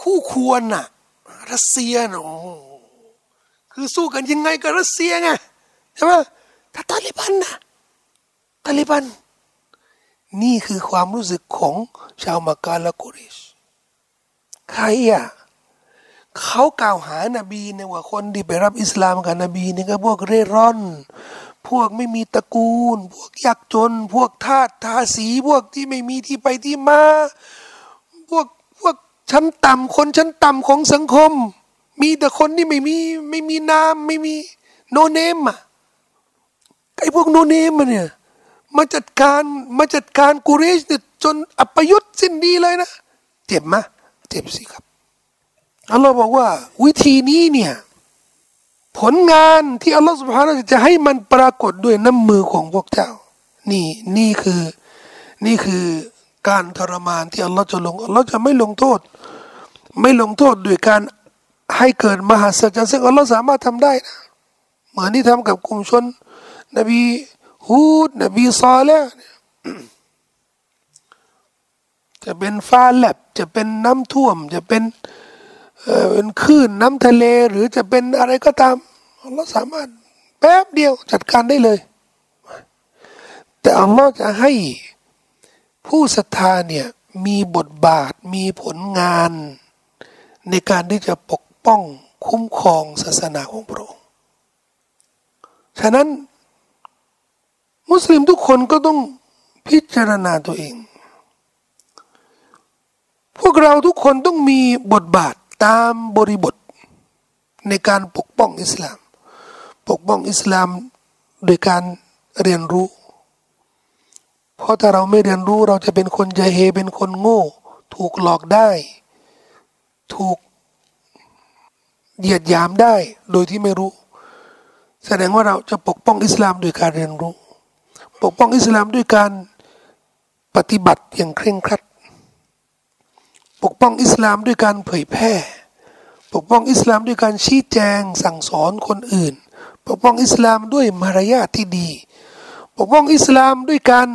คู่ควรน่ะ รัสเซียนะโอ้ คือสู้กันยังไงกับรัสเซียไงใช่ไหมถ้าตาลิบันนะตาลิบัน นี่คือความรู้สึกของชาวมักกะและกุริชใครอะเขากล่าวหานาบีเนี่ยว่าคนที่ไปรับอิสลามกับนบีเนี่ยก็พวกเร่ร่อน พวกไม่มีตระกูล พวกยากจน พวกทาสทาสี พวกที่ไม่มีที่ไปที่มา พวกพวกชั้นต่ำคนชั้นต่ำของสังคม มีแต่คนที่ไม่มี ไม่มีนามไม่มีโนเนมอะไอ้พวกโนเนมมันเนี่ยมาจัดการมาจัดการกุเรชเนี่ยจนอัปยุทธ์สิ้นดีเลยนะ เจ็บไหมเจ็บสิครับอัลลอฮ์บอกว่า วิธีนี้เนี่ยผลงานที่อัลลอฮ์สุบฮานะจะให้มันปรากฏด้วยน้ำมือของพวกเจ้า นี่นี่คือนี่คือการทรมานที่อัลลอฮ์จะลงอัลลอฮ์จะไม่ลงโทษ ไม่ลงโทษด้วยการ ให้เกิดมหาสัจจ์ซึ่งอัลลอฮ์สามารถทำได้นะเหมือนที่ทำกับกลุ่มชน นบีฮูดนบีซอลแล้วจะเป็นฟ้าแลบจะเป็นน้ำท่วม จะเป็นเป็นคลื่นน้ำทะเลหรือจะเป็นอะไรก็ตามเราสามารถแป๊บเดียวจัดการได้เลย แต่อัลลอฮ์จะให้ผู้ศรัทธาเนี่ยมีบทบาทมีผลงานในการที่จะปก ป้องคุ้มครองศาสนาของพระองค์ ฉะนั้น มุสลิมทุกคนก็ต้องพิจารณาตัวเอง พวกเราทุกคนต้องมีบทบาทตามบริบทในการปกป้องอิสลาม ปกป้องอิสลามโดยการเรียนรู้ เพราะถ้าเราไม่เรียนรู้เราจะเป็นคนใจเฮเป็นคนโง่ ถูกหลอกได้ ถูก เหยียดยามได้โดยที่ไม่รู้ แสดงว่าเราจะปกป้องอิสลามโดยการเรียนรู้ ปกป้องอิสลามด้วยการปฏิบัติอย่างเคร่งครัด ปกป้องอิสลามด้วยการเผยแพร่ ปกป้องอิสลามด้วยการชี้แจงสั่งสอนคนอื่น ปกป้องอิสลามด้วยมารยาทที่ดี ปกป้องอิสลามด้วยการ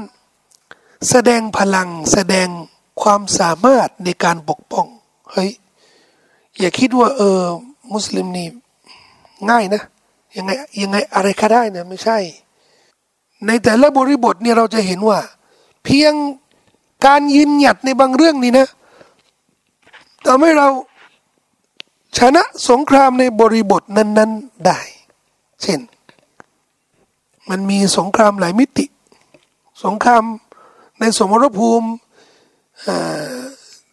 แสดงพลังแสดงความสามารถในการปกป้องเฮ้ยอย่าคิดว่าเออ มุสลิมนี่ง่ายนะยังไงยังไงอะไรก็ได้เนะไม่ใช่ ในแต่ละบริบทเนี่ยเราจะเห็นว่า เพียงการยืนหยัดในบางเรื่องนี่นะทำให้เราชนะสงครามในบริบทนั้น ๆได้ เช่น มันมีสงครามหลายมิติ สงครามในสมรภูมิ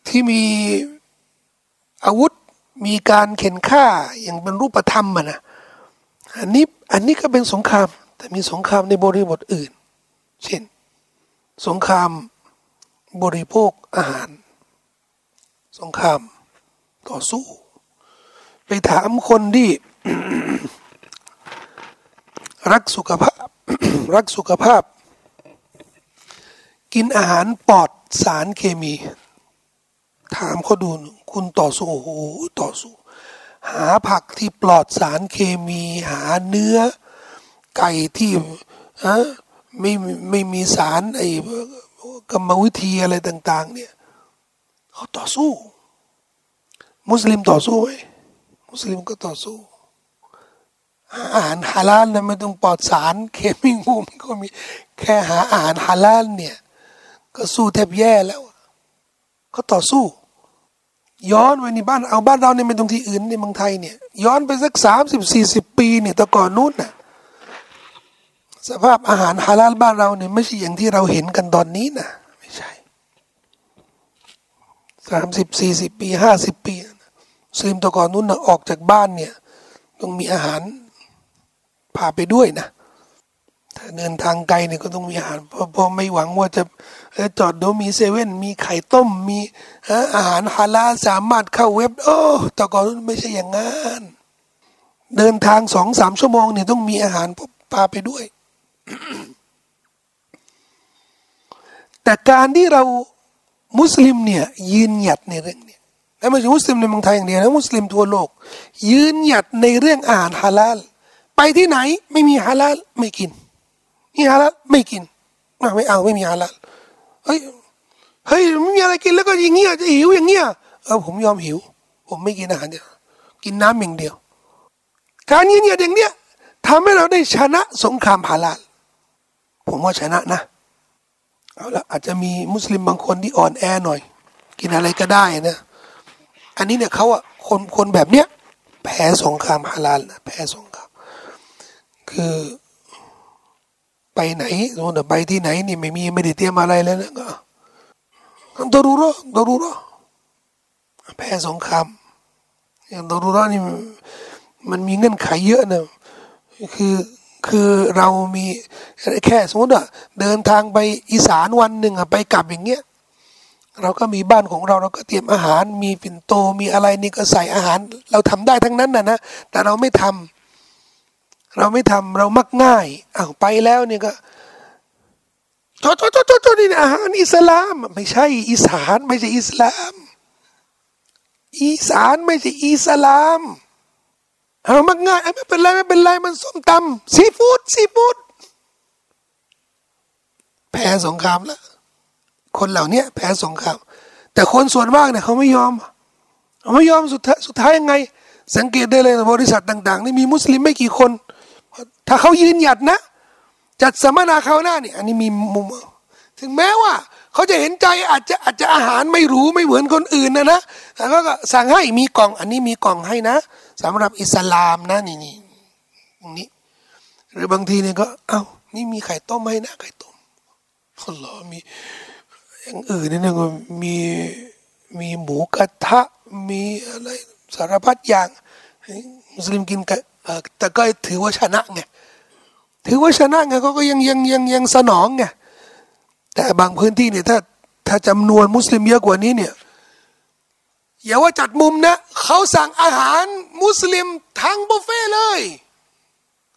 ที่มีอาวุธ มีการเข็นฆ่าอย่างเป็นรูปธรรมนะอันนี้อันนี้ก็เป็นสงคราม แต่มีสงครามในบริบทอื่น เช่น สงครามบริโภคอาหาร สงครามต่อสู้ ไปถามคนที่ รักสุขภาพ รักสุขภาพ กินอาหารปลอดสารเคมี ถามเขาดูคุณต่อสู้โอ้โหต่อสู้ หาผักที่ปลอดสารเคมี หาเนื้อ ไก่ที่ฮะไม่ไม่มีสารไอ้กรรมวิธีอะไรต่าง ๆ เนี่ยเขาต่อสู้ มุสลิมต่อสู้ไหมมุสลิมก็ต่อสู้อาหารฮาลาลนะไม่ต้องปลอดสารเคมีงูมันก็มีแค่หาอาหารฮาลาลเนี่ย ก็สู้แทบแย่แล้วเขาต่อสู้ ย้อนไปในบ้านเอาบ้านเราเนี่ยไม่ตรงที่อื่นในเมืองไทยเนี่ย ย้อนไปสักสามสิบสี่สิบปีเนี่ยแต่ก่อนนู้นน่ะสภาพอาหารฮาลาลบ้านเราเนี่ยไม่ใช่อย่างที่เราเห็นกันตอนนี้นะไม่ใช่สามสิบสี่สิบปีห้าสิบปีซิมตะก่อนนู้นนะออกจากบ้านเนี่ยต้องมีอาหารพาไปด้วยนะถ้าเดินทางไกลเนี่ยก็ต้องมีอาหารเพราะพอไม่หวังว่าจะ จอดดี๋ยวมีเซเว่นมีไข่ต้มมีอาหารฮาลาสามารถเข้าเว็บ โอ้ตะก่อนไม่ใช่อย่างนั้นเดินทางสองสามชั่วโมงเนี่ยต้องมีอาหารพาไปด้วย แต่การที่เรามุสลิมเนี่ยยืนหยัดในเรื่องนี้และไม่ใช่มุสลิมในเมืองไทยอย่างเดียวนะมุสลิมทั่วโลก ยืนหยัดในเรื่องอาหารฮาลาลไปที่ไหนไม่มีฮาลาลไม่กินมีฮาลาลไม่กินไม่เอาไม่มีฮาลาล เฮ้ยเฮ้ยไม่มีอะไรกินแล้วก็อย่างเงี้ยจะหิวอย่างเงี้ยเออผมยอมหิว ผมไม่กินอาหารเดียวกินน้ำอย่างเดียว การยืนหยัดอย่างเนี้ยทำให้เราได้ชนะสงครามฮาลาลผมว่าชนะนะเอาละอาจจะมีมุสลิมบางคนที่อ่อนแอหน่อย กินอะไรก็ได้นะ อันนี้เนี่ยเขาอะคนคนแบบเนี้ยแพ้สงครามฮาลาลนะแพ้สงครามคือ ไปไหนสมมติไปที่ไหนนี่ไม่มีไม่ได้เตรียมอะไรแล้วนะก็ดรูรอดรูรอแพ้สงครามอย่างดรูรอนี่มันมีเงื่อนไขเยอะนะคือคือเรามีแค่สมมติว่าเดินทางไปอีสานวันหนึ่งอะไปกลับอย่างเงี้ยเราก็มีบ้านของเราเราก็เตรียมอาหาร มีปิ่นโตมีอะไรนี่ก็ใส่อาหาร เราทำได้ทั้งนั้นนะนะแต่เราไม่ทำ เราไม่ทำเรามักง่ายอ้าวไปแล้วเนี่ยก็โทษโทษโทษโทษนี่อาหารอิสลาม ไม่ใช่อีสานไม่ใช่อิสลาม อีสานไม่ใช่อิสลามเอามักง่ายไม่เป็นไรไม่เป็นไรมันส้มตำซีฟู้ดซีฟู้ดแพ้สงครามแล้วคนเหล่านี้แพ้สงคราม แต่คนส่วนมากเนี่ยเขาไม่ยอมเขาไม่ยอมสุดท้ายสุดท้ายยังไง สังเกตได้เลยบริษัทต่าง ๆ นี่มีมุสลิมไม่กี่คน ถ้าเขายืนหยัดนะ จัดสัมมนาเขาหน้าเนี่ย อันนี้มีมุม ถึงแม้ว่า เขาจะเห็นใจอาจจะอาจจะอาหารไม่รู้ไม่เหมือนคนอื่นนะนะแต่ก็สั่งให้มีกล่องอันนี้มีกล่องให้นะสำหรับอิสลามนะนี่นี่ตรงนี้ หรือบางทีเนี่ยก็ เอา้านี่มีไข่ต้มให้นะไข่ต้มอัลลอมีอย่างอื่นนี่นะมีมีหมูกระทะมีอะไรสารพัดอย่างมุสลิมกินกัน แต่ก็ถือว่าชนะไงถือว่าชนะไงเขาก็ยังยังยังยังสนองไงแต่บางพื้นที่เนี่ยถ้าถ้าจำนวนมุสลิมเยอะกว่านี้เนี่ยอย่าว่าจัดมุมนะเขาสั่งอาหารมุสลิมทั้งบุฟเฟ่เลย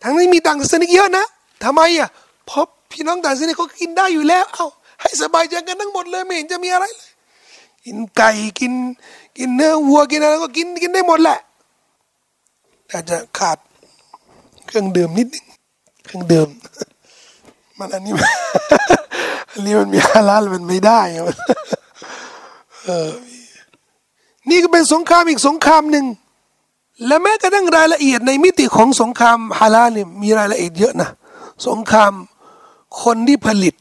ทั้งนี้มีต่างศาสนาเยอะนะทำไมอะเพราะพี่น้องต่างศาสนาเขากินได้อยู่แล้ว เอา้าให้สบายใจกันทั้งหมดเลยไม่เห็นจะมีอะไรเลยกินไก่กิน กินเนื้อวัวกินอะไรก็กินกินได้หมดแหละ แต่จะขาดเครื่องดื่มนิดนึงเครื่องดื่ม มันอันนี้อันนี้มันมีฮาลาลมันไม่ได้เออนี่ก็เป็นสงครามอีกสงครามหนึ่งและแม้กระทั่งรายละเอียดในมิติของสงครามฮาลาลเนี่ยมีรายละเอียดเยอะนะสงครามคนที่ผลิต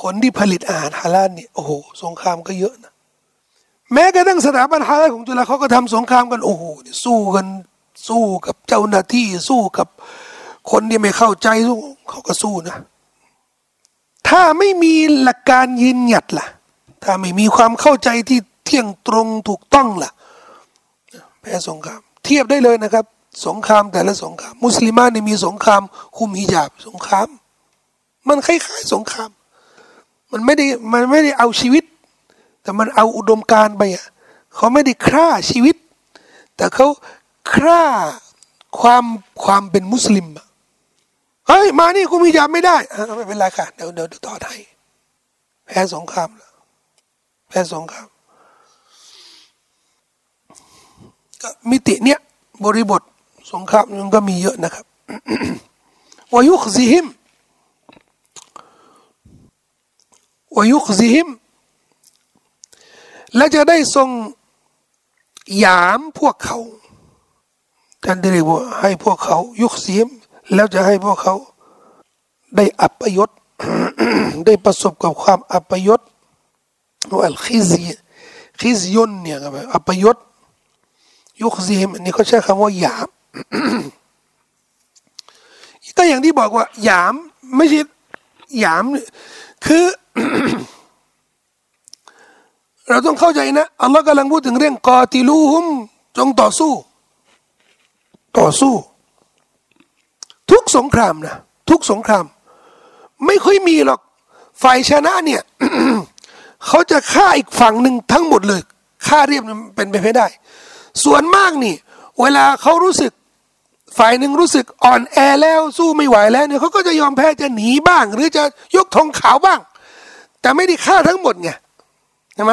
คนที่ผลิตอาหารฮาลาลเนี่ยโอ้โหสงครามก็เยอะนะ แม้กระทั่งสถาบันฮาลาของจุฬาเขาก็ทำสงครามกันโอ้โหสู้กันสู้กับเจ้าหน้าที่สู้กับคนที่ไม่เข้าใจสู้เขาก็สู้นะ ถ้าไม่มีหลักการยืนหยัดล่ะ ถ้าไม่มีความเข้าใจที่เที่ยงตรงถูกต้องล่ะแพ้สงคราม เทียบได้เลยนะครับ สงครามแต่ละสงคราม มุสลิมาเนี่ยมีสงคราม คุมฮิญาบสงคราม มันคล้ายๆสงคราม มันไม่ได้มันไม่ได้เอาชีวิต แต่มันเอาอุดมการไปอะเขาไม่ได้ฆ่าชีวิต แต่เขาฆ่าความความเป็นมุสลิมเฮ้ยมานี่กูมียาไม่ได้ไม่เป็นไรค่ะเดี๋ยวเดี๋ยวต่อไทยแพ้สงครามแล้วแพ้สงครามก็มิติเนี้ยบริบทสงครามมันก็มีเยอะนะครับวายุคซิฮิมวายุคซิฮิม และจะได้ทรงยามพวกเขาท่านได้เรียกว่าให้พวกเขายุคซิฮิมแล้วจะให้พวกเขาได้อัปยศได้ประสบกับความอัปยศว่าขิซีขิซยนเนี่ยครับอัปยศยุคซิฮิมอันนี้เขาใช้คำว่าหยามก็อย่างที่บอกว่าหยามไม่ใช่หยามคือ เราต้องเข้าใจนะอัลลอฮ์กำลังพูดถึงเรื่องกอติลูฮุมจงต่อสู้ ต่อสู้ ทุกสงครามนะทุกสงคราม ไม่ค่อยมีหรอกฝ่ายชนะเนี่ยเขาจะฆ่าอีกฝั่งหนึ่งทั้งหมดเลยฆ่าเรียบเป็นไปไม่ได้ ส่วนมากนี่ เวลาเขารู้สึกฝ่ายหนึ่งรู้สึกอ่อนแอแล้วสู้ไม่ไหวแล้วเนี่ยเขาก็จะยอมแพ้จะหนีบ้าง หรือจะยกธงขาวบ้าง แต่ไม่ได้ฆ่าทั้งหมดไงใช่ไหม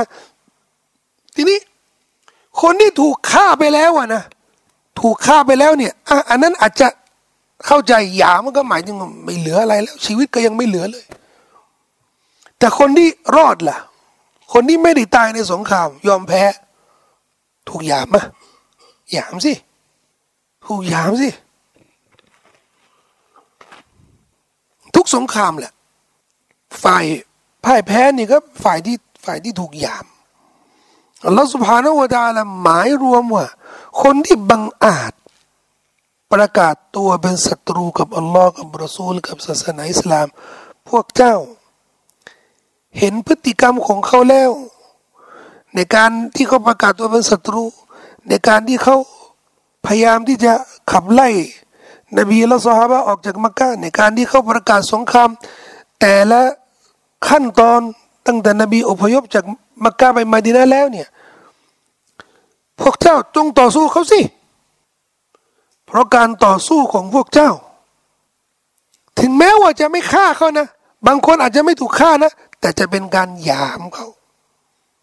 ทีนี้ คนที่ถูกฆ่าไปแล้วอะนะถูกฆ่าไปแล้วเนี่ยอ,อันนั้นอาจจะเข้าใจหยามันก็หมายถึงไม่เหลืออะไรแล้ว ชีวิตก็ยังไม่เหลือเลย แต่คนที่รอดล่ะ คนที่ไม่ได้ตายในสงคราม ยอมแพ้ ถูกหยามมะหยามสิถูกหยามสิทุกสงครามแหละ ฝ่ายพ่ายแพ้นี่ก็ฝ่ายที่ฝ่ายที่ถูกหยาม อัลลอฮฺสุบฮานาวะตาละหมายรวมว่า คนที่บังอาจ ประกาศตัวเป็นศัตรูกับอัลลอฮ์กับรอซูล กับศาสนาอิสลาม พวกเจ้า เห็นพฤติกรรมของเขาแล้ว ในการที่เขาประกาศตัวเป็นศัตรู ในการที่เขาพยายามที่จะขับไล่ นบีและสหายออกจากมักกะในการที่เขาประกาศสงคราม แต่ละขั้นตอนตั้งแต่นบีอพยพจากมักกะไปมาดินาแล้วเนี่ย พวกเจ้าจงต่อสู้เขาสิ เพราะการต่อสู้ของพวกเจ้า ถึงแม้ว่าจะไม่ฆ่าเขานะ บางคนอาจจะไม่ถูกฆ่านะ แต่จะเป็นการหยามเขา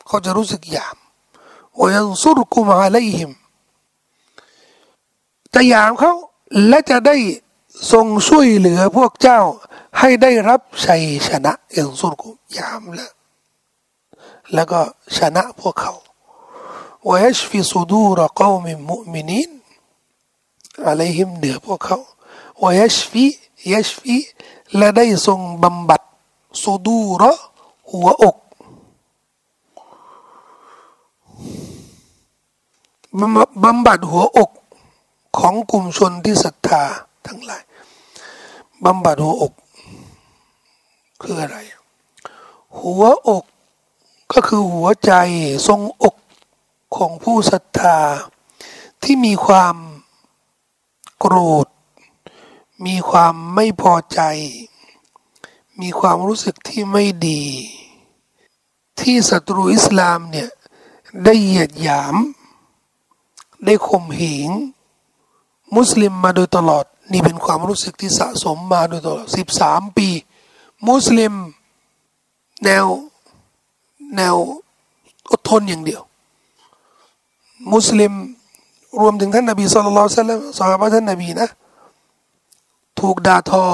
เขาจะรู้สึกหยามว่ายังสุรกุมาลัยหิมจะยามเขาและจะได้ทรงช่วยเหลือพวกเจ้าให้ได้รับชัยชนะอย่างสุดกุยามแล้วแล้วก็ชนะพวกเขา วยชฟิสุดูรกาวมิมุมินินอะไรหิมเหนือพวกเขาวยชฟิยชฟิและได้ทรงบำบัดสุดูรหัวอกบำบัดหัวอกของกลุ่มชนที่ศรัทธาทั้งหลายบำบัดหัวอก คืออะไร หัวอกก็คือหัวใจทรงอก ของผู้ศรัทธา ที่มีความโกรธ มีความไม่พอใจ มีความรู้สึกที่ไม่ดี ที่ศัตรูอิสลามเนี่ยได้เหยียดหยาม ได้ข่มเหงมุสลิมมาโดยตลอด นี่เป็นความรู้สึกที่สะสมมาโดยตลอดสิบสามปี มุสลิม แนว แนวอดทนอย่างเดียว มุสลิมรวมถึงท่านนบีสุลต่านสัลลัมสหายท่านนบีนะ ถูกด่าทอ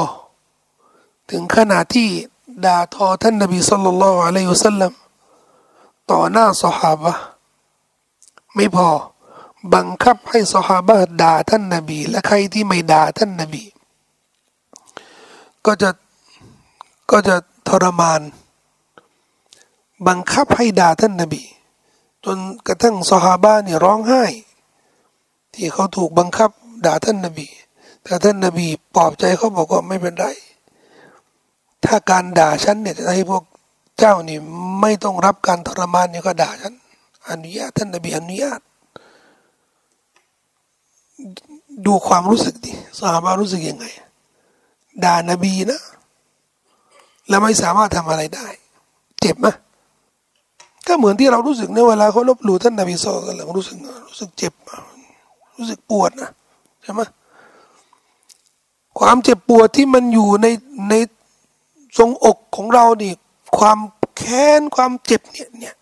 ถึงขนาดที่ด่าทอท่านนบีสุลต่านอะลัยฮุสัลลัมต่อหน้าสหายไม่พอบังคับให้สหาบะด่าท่านนบี และใครที่ไม่ด่าท่านนบี ก็จะก็จะทรมาน บังคับให้ด่าท่านนบี จนกระทั่งสหาบะเนี่ยร้องไห้ ที่เขาถูกบังคับด่าท่านนาบี แต่ท่านนาบีปลอบใจเขาบอกว่าไม่เป็นไร ถ้าการด่าฉันเนี่ยจะให้พวกเจ้านี่ไม่ต้องรับการทรมานเนี่ยก็ด่าฉันอนุญาตท่านนาบีอนุญาต ดูความรู้สึกดิสหายรู้สึกยังไง ด่านบีนะ แล้วไม่สามารถทำอะไรได้ เจ็บไหม ก็เหมือนที่เรารู้สึกในเวลาเขาลบหลู่ท่านนบีซอลล์รู้สึกรู้สึกเจ็บ รู้สึกปวดนะใช่ไหมความเจ็บปวดที่มันอยู่ในในทรงอกของเรานี่ความแค้นความเจ็บเนี่ยเนี่ย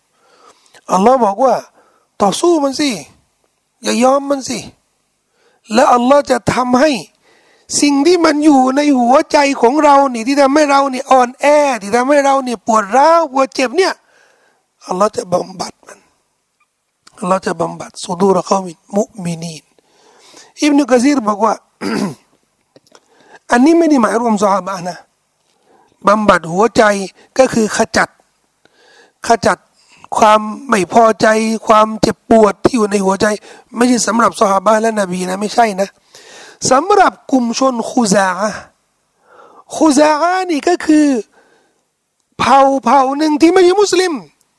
อัลลอฮ์บอกว่า ต่อสู้มันสิอย่ายอมมันสิแล้วอัลลอฮ์จะทำให้สิ่งที่มันอยู่ในหัวใจของเรานี่ที่ทำให้เราเนี่ยอ่อนแอที่ทำให้เราเนี่ยปวดร้าวปวดเจ็บเนี่ย อัลลอฮ์จะบำบัดมันอัลลอฮ์จะบำบัดสุดูรเขามิมุมินีนอิบนุกะซีรบอกว่า อันนี้ไม่ได้หมายรวมซอฮาบะนะบำบัดหัวใจก็คือขจัด ขจัดความไม่พอใจความเจ็บปวดที่อยู่ในหัวใจ ไม่ใช่สำหรับสหายและนบีนะไม่ใช่นะสำหรับกลุ่มชนคูซาคูซานี่ก็คือ เผ่าเผ่าหนึ่งที่ไม่ใช่มุสลิม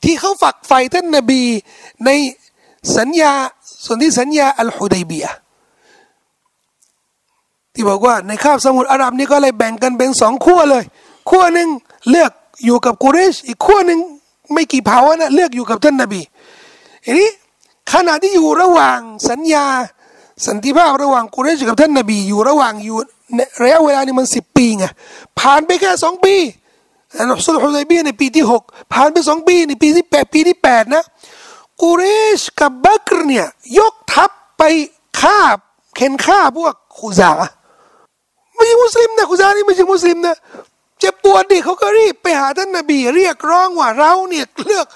ที่เขาฝักใฝ่ท่านนบีในสัญญาส่วนที่สัญญาอัลฮุดัยเบียที่บอกว่าในคาบสมุทรอาหรับนี่ก็เลยแบ่งกันเป็นสองขั้วเลยขั้วหนึ่งเลือกอยู่กับกุเรช อีกขั้วหนึ่งไม่กี่เผ่านะเลือกอยู่กับท่านนบีทีนี้ขณะที่อยู่ระหว่างสัญญาสันติภาพระหว่างกุเรชกับท่านนบี อยู่ระหว่างอยู่ระยะเวลานี่มันสิบปีไงผ่านไปแค่สองปี สุลฮุดัยบีในปีที่หกผ่านไปสองปีในปีที่แปดปีที่แปดนะกุเรชกับบักรเนี่ย ยกทัพไปฆ่าเข็นฆ่าพวกขุซาไม่ใช่มุสลิมนะขุซานี่ไม่ใช่มุสลิมนะเจ็บปวดดิเขาก็รีบไปหาท่านนบี เรียกร้องว่าเราเนี่ยเลือก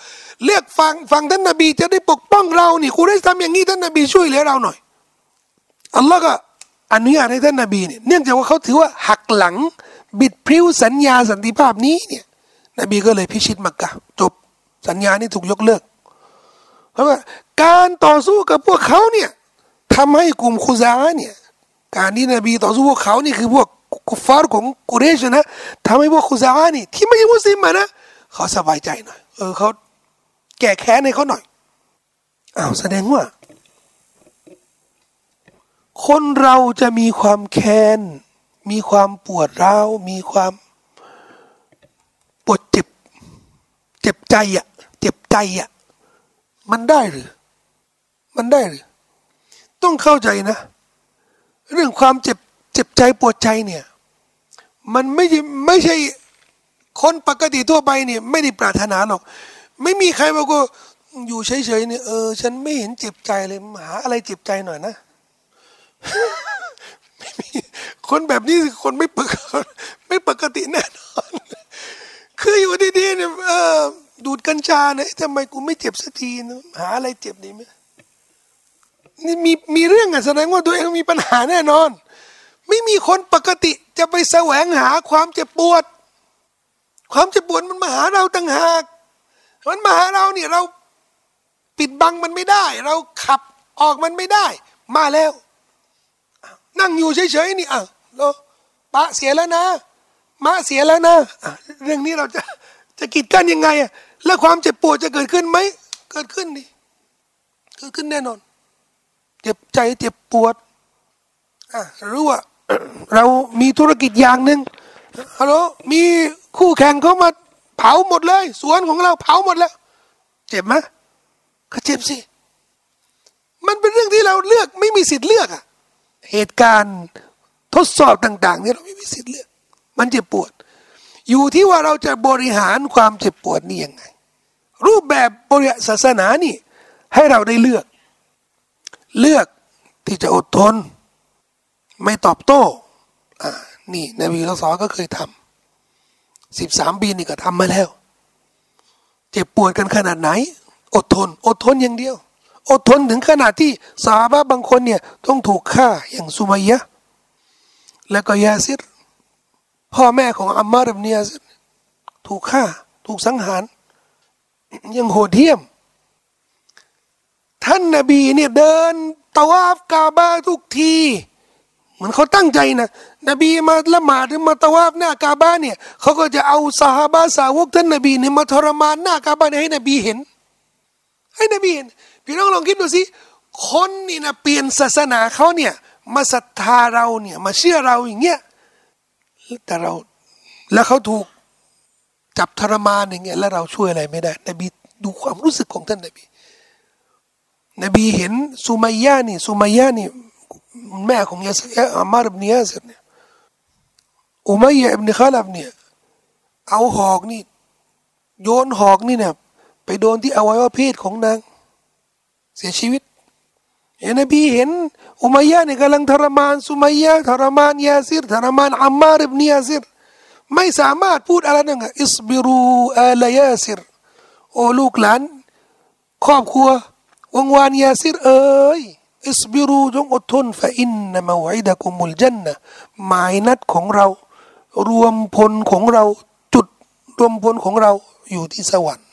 เลือกฟังฟังท่านนบี จะได้ปกป้องเรานี่กุเรชทำอย่างนี้ท่านนบีช่วยเหลือเราหน่อยอัลลอฮ์ก็อนุญาตให้ท่านนบีเนี่ยเนื่องจากว่าเขาถือว่าหักหลัง บิดพริ้วสัญญาสันติภาพนี้เนี่ยนบีก็เลยพิชิตมักกะจบสัญญานี้ถูกยกเลิก เพราะว่าการต่อสู้กับพวกเขาเนี่ยทำให้กลุ่มคุซาเนี่ยการที่นบีต่อสู้พวกเขานี่คือพวกกุฟาร์ของกุเรชนะทำให้พวกคุซานี่ที่ไม่ใช่มุสลิมนะเขาสบายใจหน่อยเออเขาแก้แค้นให้เขาหน่อยอ้าวแสดงว่า คนเราจะมีความแค้น มีความปวดร้าว มีความปวดเจ็บ เจ็บใจอะ เจ็บใจอะ มันได้หรือ มันได้หรือ ต้องเข้าใจนะ เรื่องความเจ็บ เจ็บใจปวดใจเนี่ย มันไม่ไม่ใช่คนปกติทั่วไปเนี่ย ไม่ได้ปรารถนาหรอก ไม่มีใครบอกว่าอยู่เฉยๆเนี่ยเออฉันไม่เห็นเจ็บใจเลยหาอะไรเจ็บใจหน่อยนะไม่มี คนแบบนี้คนไม่ปกไม่ปกติแน่นอน คืออยู่ดีๆเนี่ยดูดกัญชาเนี่ยทำไมกูไม่เจ็บสักทีนะหาอะไรเจ็บดีไหมนี่มีมีเรื่องอะแสดงว่าตัวเองมีปัญหาแน่นอน ไม่มีคนปกติจะไปแสวงหาความเจ็บปวด ความเจ็บปวดมันมาหาเราต่างหากมันมาหาเราเนี่ยเราปิดบังมันไม่ได้ เราขับออกมันไม่ได้ มาแล้ว นั่งอยู่เฉยๆนี่อะ เราปะเสียแล้วนะมะเสียแล้วนะเรื่องนี้เราจะจะกีดกันยังไงอะแล้วความเจ็บปวดจะเกิดขึ้นไหมเกิดขึ้นดิเกิดขึ้นแน่นอน เจ็บใจเจ็บปวดอะรู้ว่าเรามีธุรกิจอย่างหนึ่งฮัลโหลมีคู่แข่งเขามาเผาหมดเลย สวนของเราเผาหมดแล้ว เจ็บไหมก็เจ็บสิ มันเป็นเรื่องที่เราเลือกไม่มีสิทธิ์เลือกอะเหตุการณ์ ทดสอบต่างๆนี่เราไม่มีสิทธิ์เลือกมันเจ็บปวด อยู่ที่ว่าเราจะบริหารความเจ็บปวดนี่ยังไง รูปแบบบริศาสนานี่ ให้เราได้เลือก เลือกที่จะอดทน ไม่ตอบโต้อ่านี่นบีละสอก็เคยทำสิบสามปีนี่ก็ทำมาแล้ว เจ็บปวดกันขนาดไหน อดทน อดทนอย่างเดียว อดทนถึงขนาดที่สาบะบางคนเนี่ยต้องถูกฆ่าอย่างสุมัยยะ แล้วก็ยาซิรพ่อแม่ของอัมมารบเนียซิรถูกฆ่า ถูกสังหาร ยังโหดเหี้ยม ท่านนาบีเนี่ยเดินตะวาฟกาบาทุกทีเหมือนเขาตั้งใจนะนบีมาละหมาดหรือมาตะวาฟหน้ากาบาเนี่ยเขาก็จะเอาสาฮาบะสาวกท่านนบีเนี่ยมาทรมานหน้ากาบาให้นบีเห็น ให้นบีเห็น พี่น้องลองคิดดูสิคนนี่นะเปลี่ยนศาสนาเขาเนี่ย มาศรัทธาเราเนี่ย มาเชื่อเราอย่างเงี้ยแต่เราแล้วเขาถูกจับทรมานอย่างเงี้ยแล้วเราช่วยอะไรไม่ได้ นบีดูความรู้สึกของท่านนบีนบีเห็นสุมัยยานี่สุมัยยานี่แม่ของยาสอามาร์บเนียสเนี่ยอุมัยยะอิบนคาลับเนี่ยเอาหอกนี่ โยนหอกนี่เนี่ยไปโดนที่อวัยวะเพศของนาง เสียชีวิต นบีเห็นอุมัยยะเนี่ยกำลังทรมานสุมัยยะทรมานยาซิรทรมานอัมมาริบเนียซิรไม่สามารถพูดอะไรนั่งอิสบิรูอาลยาซิรโอ้ลูกหลานครอบครัววงวานยาซิรเอ้ยอิสบิรูจงอดทนฟะอินนมาวอิดะกุมุลจันนะหมายนัดของเรา รวมพลของเราจุดรวมพลของเราอยู่ที่สวรรค์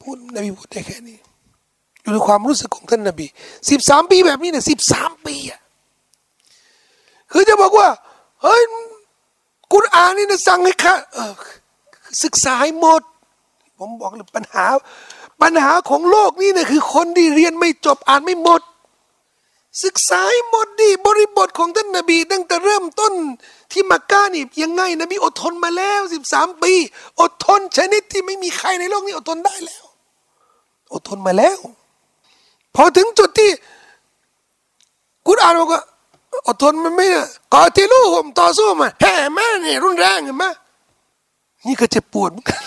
พูดนบีพูดได้แค่นี้ อยู่ในความรู้สึกของท่านนบีสิบสามปีแบบนี้เนี่ยสิบสามปีอะคือจะบอกว่าเฮ้ยกุรอานนี่นะสั่งให้ข้าศึกษาให้หมด ผมบอกเลยปัญหา ปัญหาของโลกนี่เนี่ยคือ คนที่เรียนไม่จบอ่านไม่หมด ศึกษาให้หมดดิบริบทของท่านนบีตั้งแต่เริ่มต้นที่มักกะนี่ยังไงนบีอดทนมาแล้วสิบสามปี อดทนชนิดที่ไม่มีใครในโลกนี้อดทนได้แล้ว อดทนมาแล้ว พอถึงจุดที่กุรอานบอกว่าอดทนมันไม่นะกอติลูผมต่อสู้มาแห่แม่เนี่ยรุนแรงเห็นไหมนี่ก็เจ็บปวดเหมือนกัน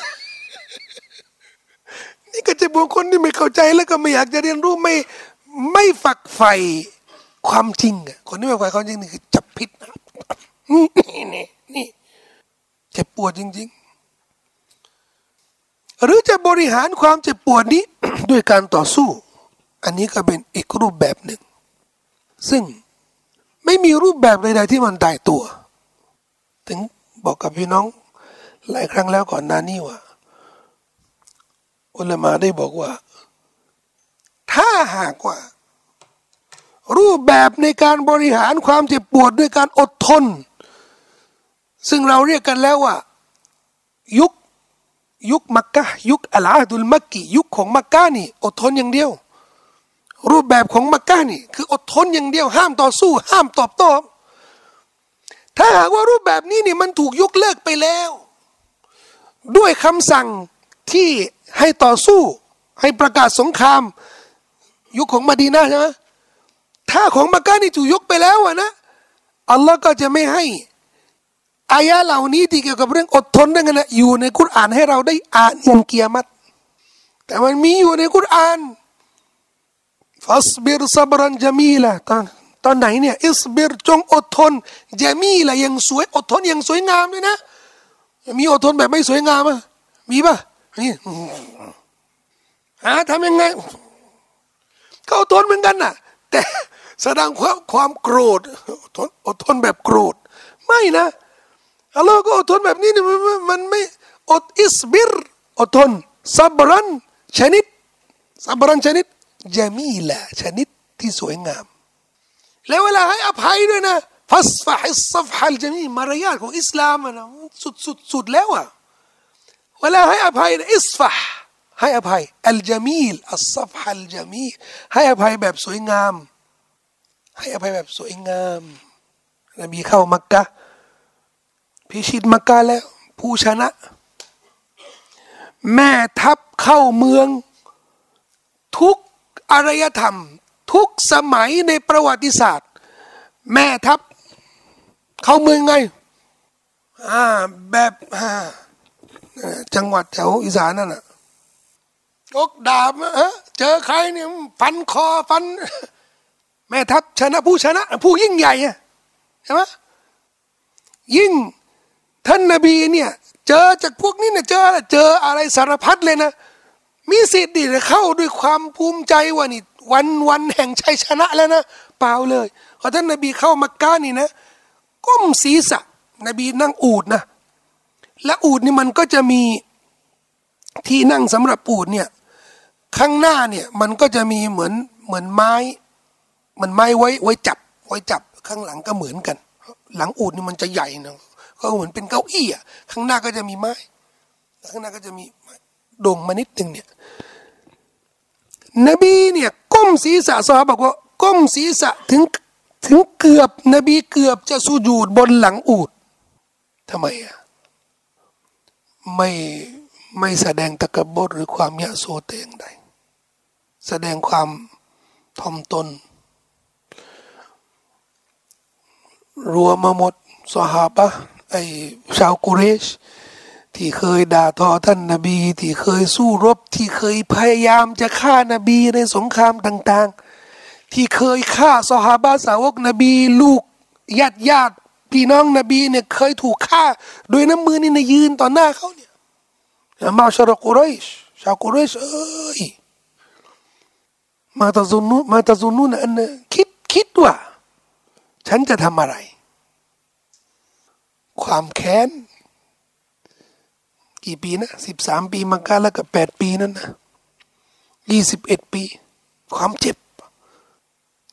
นี่ก็เจ็บปวดคนที่ไม่เข้าใจแล้วก็ไม่อยากจะเรียนรู้ไม่ไม่ฝักใฝ่ความจริงอะคนที่ไม่ฝักใฝ่ความจริงนี่คือจับพิษนะนี่นี่นี่เจ็บปวดจริง ๆ หรือจะบริหารความเจ็บปวดนี้ ด้วยการต่อสู้ อันนี้ก็เป็นอีกรูปแบบหนึ่ง ซึ่งไม่มีรูปแบบใดๆที่มันตายตัว ถึงบอกกับพี่น้องหลายครั้งแล้วก่อนหน้านี้ว่าอุลามาได้บอกว่า ถ้าหากว่า รูปแบบในการบริหารความเจ็บปวดด้วยการอดทน ซึ่งเราเรียกกันแล้วว่า ยุคยุคมักกะยุคอัลอาดุลมักกียุคของมักกะนี่ อดทนอย่างเดียว รูปแบบของมักกะนี่ คืออดทนอย่างเดียวห้ามต่อสู้ ห้ามตอบโต้ถ้าหากว่ารูปแบบนี้นี่มันถูกยกเลิกไปแล้ว ด้วยคำสั่งที่ให้ต่อสู้ ให้ประกาศสงคราม ยุคของมาดีนาใช่ไหมถ้าของมักกะนี่ถูกยกไปแล้วอะนะอัลลอฮ์ก็จะไม่ให้อายะเหล่านี้ที่เกี่ยวกับเรื่องอดทนนั่นนะอยู่ในกุรอานให้เราได้อ่านยันเกียรติแต่มันมีอยู่ในกุรอาน ฟัสบิรซับรันจามีละตอนตอนไหนเนี่ยอิสบิรจงอดทนจามีละยังสวยอดทนยังสวยงามเลยนะมีอดทนแบบไม่สวยงามอะมีป่ะนี่หาทำยังไงก็อดทนเหมือนกันน่ะ แต่แสดงความความโกรธอดทนอดทนแบบโกรธ ไม่นะอัลลอฮ์ก็อดทนแบบนี้นี่มันมันไม่อดاصبر อดทน صبرا ชนิด صبرا ชนิด جميلا ชนิดที่สวยงาม แล้วเวลาให้อภัยด้วยนะفاصفح الصفح الجميل มารยาทของอิสลามนะสุดสุดสุดแล้วอะเวลาให้อภัยอิสฟะให้อภัยอัลจามีลอัสซัฟฮัลจามีให้อภัยแบบสวยงาม ให้อภัยแบบสวยงามนบีเข้ามักกะพิชิตมักกะแล้ว ผู้ชนะ แม่ทัพเข้าเมือง ทุก อารยธรรม ทุกสมัยในประวัติศาสตร์ แม่ทัพเข้าเมืองไงอ่าแบบอ่าจังหวัดแถวอีสานนั่นน่ะยกดาบเออเจอใครเนี่ยฟันคอฟัน แม่ทัพชนะผู้ชนะ ผู้ยิ่งใหญ่ใช่ไหมยิ่งท่านนบีเนี่ย เจอจากพวกนี้เนี่ยเจอเจออะไรสารพัดเลยนะ มีสิทธิ์ดีเข้าด้วยความภูมิใจว่านี่วันวันแห่งชัยชนะแล้วนะเปล่าเลยพอท่านนบีเข้ามักกะนี่นะก้มศีรษะ นบีนั่งอูดนะ และอูดนี่มันก็จะมีที่นั่งสำหรับอูดเนี่ยข้างหน้าเนี่ยมันก็จะมีเหมือนเหมือนไม้ มันไม้ไว้ไว้จับ ไว้จับข้างหลังก็เหมือนกัน หลังอูดนี่มันจะใหญ่นะก็เหมือนเป็นเก้าอี้อะข้างหน้าก็จะมีไม้ ข้างหน้าก็จะมี โด่งมานิดหนึ่งเนี่ยนบีเนี่ยก้มศีรษะซอบอกว่าก้มศีรษะถึงถึงเกือบนบีเกือบจะสุญูดบนหลังอูดทำไมอะไม่ไม่แสดงตะกบดหรือความยะโสเตงใดแสดงความทอมตน รัวมาหมดสหาบะไอชาวกุเรช ที่เคยด่าทอท่านนาบี ที่เคยสู้รบ ที่เคยพยายามจะฆ่านาบีในสงครามต่าง ๆ ที่เคยฆ่าสหาบะสาวกนบี ลูกญาติญาติพี่น้องนบีเนี่ยเคยถูกฆ่า โดยน้ำมือนี่นยืนต่อหน้าเขาเนี่ยมาชรกุเรชชาวกุเรชเอ้ยมาตะซุนุมาตะซุนุนอันคิดคิดว่า ฉันจะทำอะไร ความแค้น กี่ปีนะสิบสามปีมังกาแล้วกับแปดปีนั่นนะยี่สิบเอ็ดปี ความเจ็บ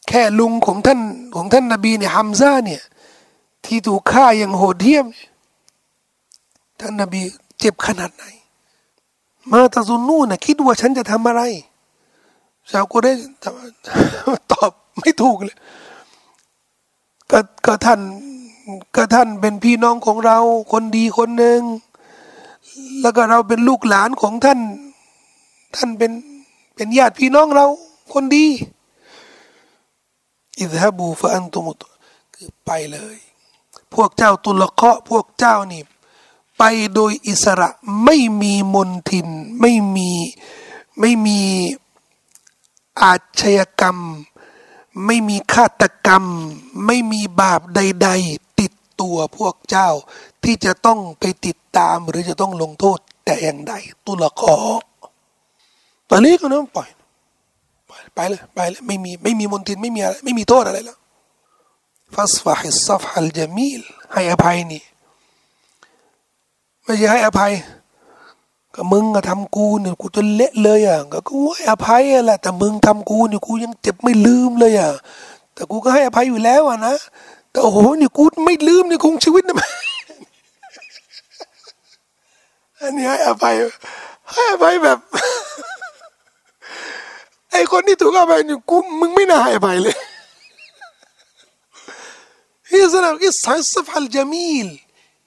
แค่ลุงของท่านของท่านนาบีเนี่ยฮัมซาเนี่ย ที่ถูกฆ่าอย่างโหดเหี้ยม ท่านนาบีเจ็บขนาดไหน มาตาซุนนู่นนะคิดว่าฉันจะทำอะไรชาวกุเรชตอบไม่ถูกเลยก็ก็ท่านก็ท่านเป็นพี่น้องของเราคนดีคนหนึ่ง แล้วก็เราเป็นลูกหลานของท่าน ท่านเป็นเป็นญาติพี่น้องเราคนดีอิฮะบูฟะอันตุมุตคือไปเลย พวกเจ้าตุลเคาะพวกเจ้านี่ ไปโดยอิสระไม่มีมนทิน ไม่มีไม่มีอาชญากรรม ไม่มีฆาตกรรม ไม่มีบาปใด ๆ ติดตัวพวกเจ้า ที่จะต้องไปติดตามหรือจะต้องลงโทษ แต่อย่างใดตุลเคาะตอนนี้ก็น้องปล่อยไปเลยไปเลยไม่มีไม่มีมนทินไม่มีอะไรไม่มีโทษอะไรแล้วฟัสฟาฮิซัฟฮัลจามีลให้อภัยนี่ไม่ใช่ให้อภัย ก็มึงก็ทำกูเนี่ยกูจะเละเลยอะก็กูให้อภัยแหละแต่มึงทำกูเนี่ยกูยังเจ็บไม่ลืมเลยอะแต่กูก็ให้อภัยอยู่แล้วอะนะแต่โอ้โหนี่ยกูไม่ลืมเนี่ยคงชีวิตนะ อันนี้ให้อภัยให้อภัยแบบ ไอ้คนที่ถูกอภัยเนี่กูมึงไม่น่าให้อภัยเลยฮิสลามอิสัยสฟัลจามีล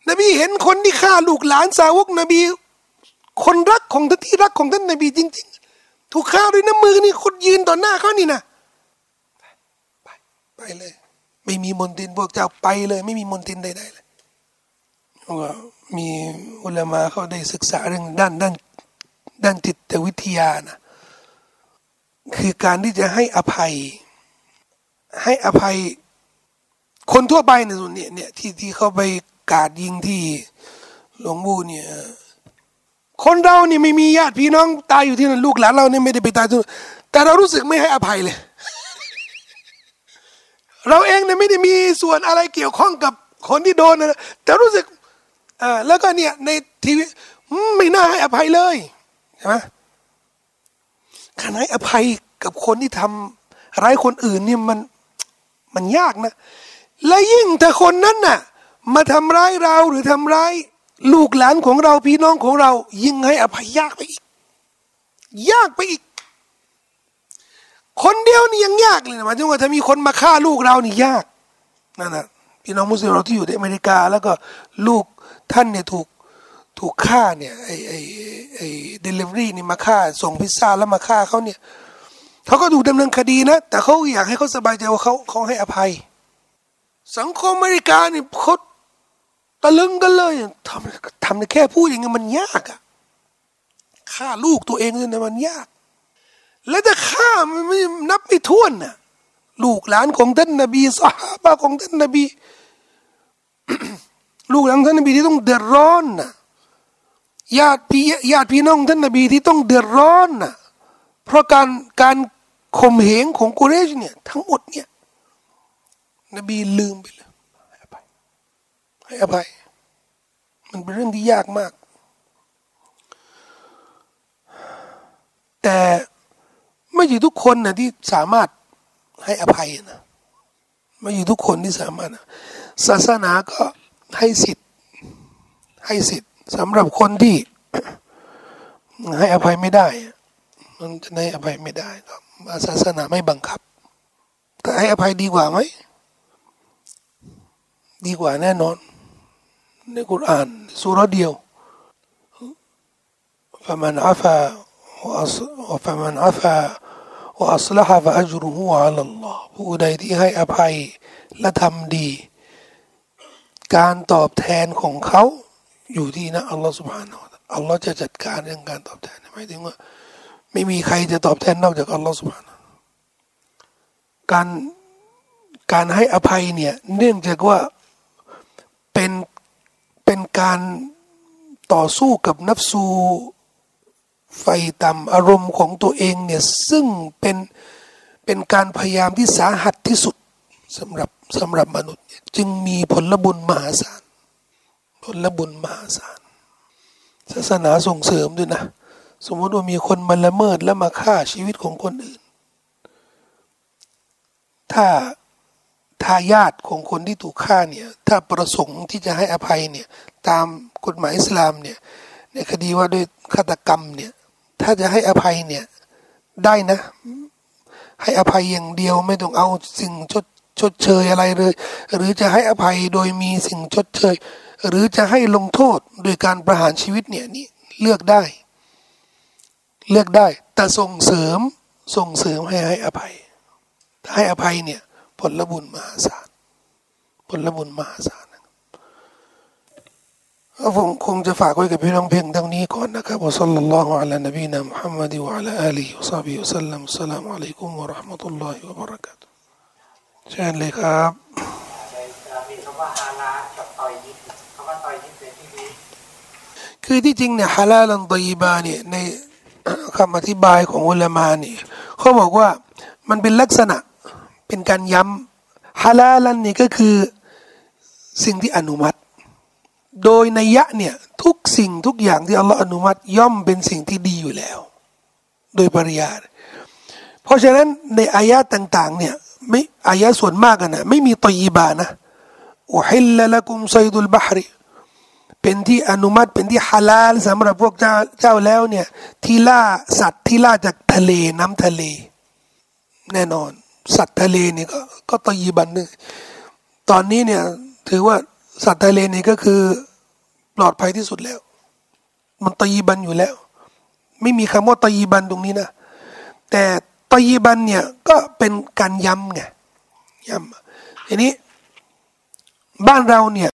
นบีเห็นคนที่ฆ่าลูกหลานสาวกนบี คนรักของท่านที่รักของท่านนบีจริง ๆ ถูกฆ่าด้วยน้ำมือนี่คนยืนต่อหน้าเขานี่นะไปไปเลย ไม่มีมนตินพวกเจ้าไปเลย ไม่มีมนตินใดๆเลย มีอุลามาเขาได้ศึกษาเรื่องด้านด้านด้านจิตวิทยานะคือการที่จะให้อภัย ให้อภัย คนทั่วไปในส่วนนี้เนี่ยที่ที่เขาไปกาดยิงที่หลวงบูเนี่ยคนเรานี่ไม่มีญาติพี่น้องตายอยู่ที่นั่นลูกหลานเราเนี่ยไม่ได้ไปตายที่นั่นแต่เรารู้สึกไม่ให้อภัยเลย เราเองเนี่ยไม่ได้มีส่วนอะไรเกี่ยวข้องกับคนที่โดนนะแต่รู้สึก อ่าแล้วก็เนี่ยในทีวีไม่น่าให้อภัยเลยใช่ไหมขณะให้อภัยกับคนที่ทำร้ายคนอื่นเนี่ยมันมันยากนะ และยิ่งถ้าคนนั้นน่ะ มาทำร้ายเราหรือทำร้ายลูกหลานของเราพี่น้องของเรา ยิ่งให้อภัยยากไปอีก ยากไปอีก คนเดียวนี่ยังยากเลยนะหมายถึงว่าถ้ามีคนมาฆ่าลูกเรานี่ยากนั่นนะพี่น้องมุสลิมเราที่อยู่ในอเมริกา แล้วก็ลูก ท่านเนี่ยถูกถูกฆ่าเนี่ยไอไอไอเดลิเวอรี่นี่มาฆ่า ส่งพิซซ่าแล้วมาฆ่าเขาเนี่ยเขาก็ถูกดำเนินคดีนะ แต่เขาอยากให้เขาสบายใจว่าเขาเขาให้อภัย สังคมอเมริกาเนี่ยเขาตะลึงกันเลยทำทำแค่พูดอย่างเงี้ยมันยากอะฆ่าลูกตัวเองเนี่ยมันยาก แล้วจะฆ่ามันไม่นับไม่ถ้วนน่ะลูกหลานของท่านนบีสหายของท่านนบี ลูกหลานท่านนบีที่ต้องเดือดร้อนนะญาติพี่ญาติพี่น้องท่านนบีที่ต้องเดือดร้อนนะเพราะการการข่มเหงของกุเรชเนี่ยทั้งหมดเนี่ยนบีลืมไปเลยให้อภัยมันเป็นเรื่องที่ยากมาก แต่ไม่ใช่ทุกคนนะที่สามารถให้อภัยนะไม่ใช่ทุกคนที่สามารถศาสนาก็ ให้สิทธิ์ให้สิทธิ์สำหรับคนที่ ให้อภัยไม่ได้ มันจะให้อภัยไม่ได้ก็ศาสนาไม่บังคับแต่ให้อภัยดีกว่าไหมดีกว่าแน่นอนในกุรอานสุรเดียว فمن عفا وفمن عفا وأصلح فأجره على الله ผู้ใดที่ให้อภัยและทำดี การตอบแทนของเขาอยู่ที่นะอัลลอฮฺสุบฮานาอัลลอฮ์จะจัดการเรื่องการตอบแทนหมายถึงว่า ไม่มีใครจะตอบแทนนอกจากอัลลอฮฺสุบฮานาการการให้อภัยเนี่ยเนื่องจากว่าเป็นเป็นการต่อสู้กับนับสูไฟต่ำอารมณ์ของตัวเองเนี่ยซึ่งเป็นเป็นการพยายามที่สาหัสที่สุด สำหรับสำหรับมนุษย์ จึงมีผลบุญมหาศาลผลบุญมหาศาลศาสนาส่งเสริมด้วยนะ สมมติว่ามีคนมาละเมิดและมาฆ่าชีวิตของคนอื่น ถ้าทายาทของคนที่ถูกฆ่าเนี่ยถ้าประสงค์ที่จะให้อภัยเนี่ยตามกฎหมายอิสลามเนี่ยในคดีว่าด้วยฆาตกรรมเนี่ยถ้าจะให้อภัยเนี่ยได้นะ ให้อภัยอย่างเดียวไม่ต้องเอาสิ่งชด ชดเชยอะไรเลย หรือจะให้อภัยโดยมีสิ่งชดเชย หรือจะให้ลงโทษโดยการประหารชีวิตเนี่ยนี่เลือกได้ เลือกได้ แต่ส่งเสริมส่งเสริมให้ให้อภัย ถ้าให้อภัยเนี่ยผลบุญมหาศาลผลบุญมหาศาลก็ผมคงจะฝากไว้กับพี่น้องเพียงเท่านี้ก่อนนะครับวะซัลลัลลอฮุอะลานบีนะมุฮัมมัดวะอะลาอาลีฮิวะซอฮบิฮิวะสัลลัมอัสสลามุอะลัยกุมวะราะห์มะตุลลอฮิวะบะเราะกาตุ เชิญเลยครับคือที่จริงเนี่ยฮาลาลันตยีบาเนี่ยในคำอธิบายของอุลามาเนี่ยเขาบอกว่ามันเป็นลักษณะเป็นการย้ำฮาลาลันนี่ก็คือสิ่งที่อนุมัติ โดยในยยะเนี่ยทุกสิ่งทุกอย่างที่อัลลอฮ์อนุมัติย่อมเป็นสิ่งที่ดีอยู่แล้ว โดยปริยายเพราะฉะนั้นในอายะต่างๆเนี่ย ไม่อายะส่วนมากนะไม่มีตยีบานะอุฮิลลละกุมไซดุลบะฮริเป็นที่อนุมัติเป็นที่ฮาลาลสำหรับพวกเจ้าเจ้าแล้วเนี่ยที่ล่าสัตว์ที่ล่าจากทะเลน้ำทะเล แน่นอน สัตว์ทะเลนี่ก็ก็ตยีบันนึงตอนนี้เนี่ยถือว่าสัตว์ทะเลนี่ก็คือปลอดภัยที่สุดแล้ว มันตยีบันอยู่แล้ว ไม่มีคำว่าตยีบันตรงนี้นะแต่ ตยีบันเนี่ยก็เป็นการย้ำไงย้ำทีนี้บ้านเราเนี่ย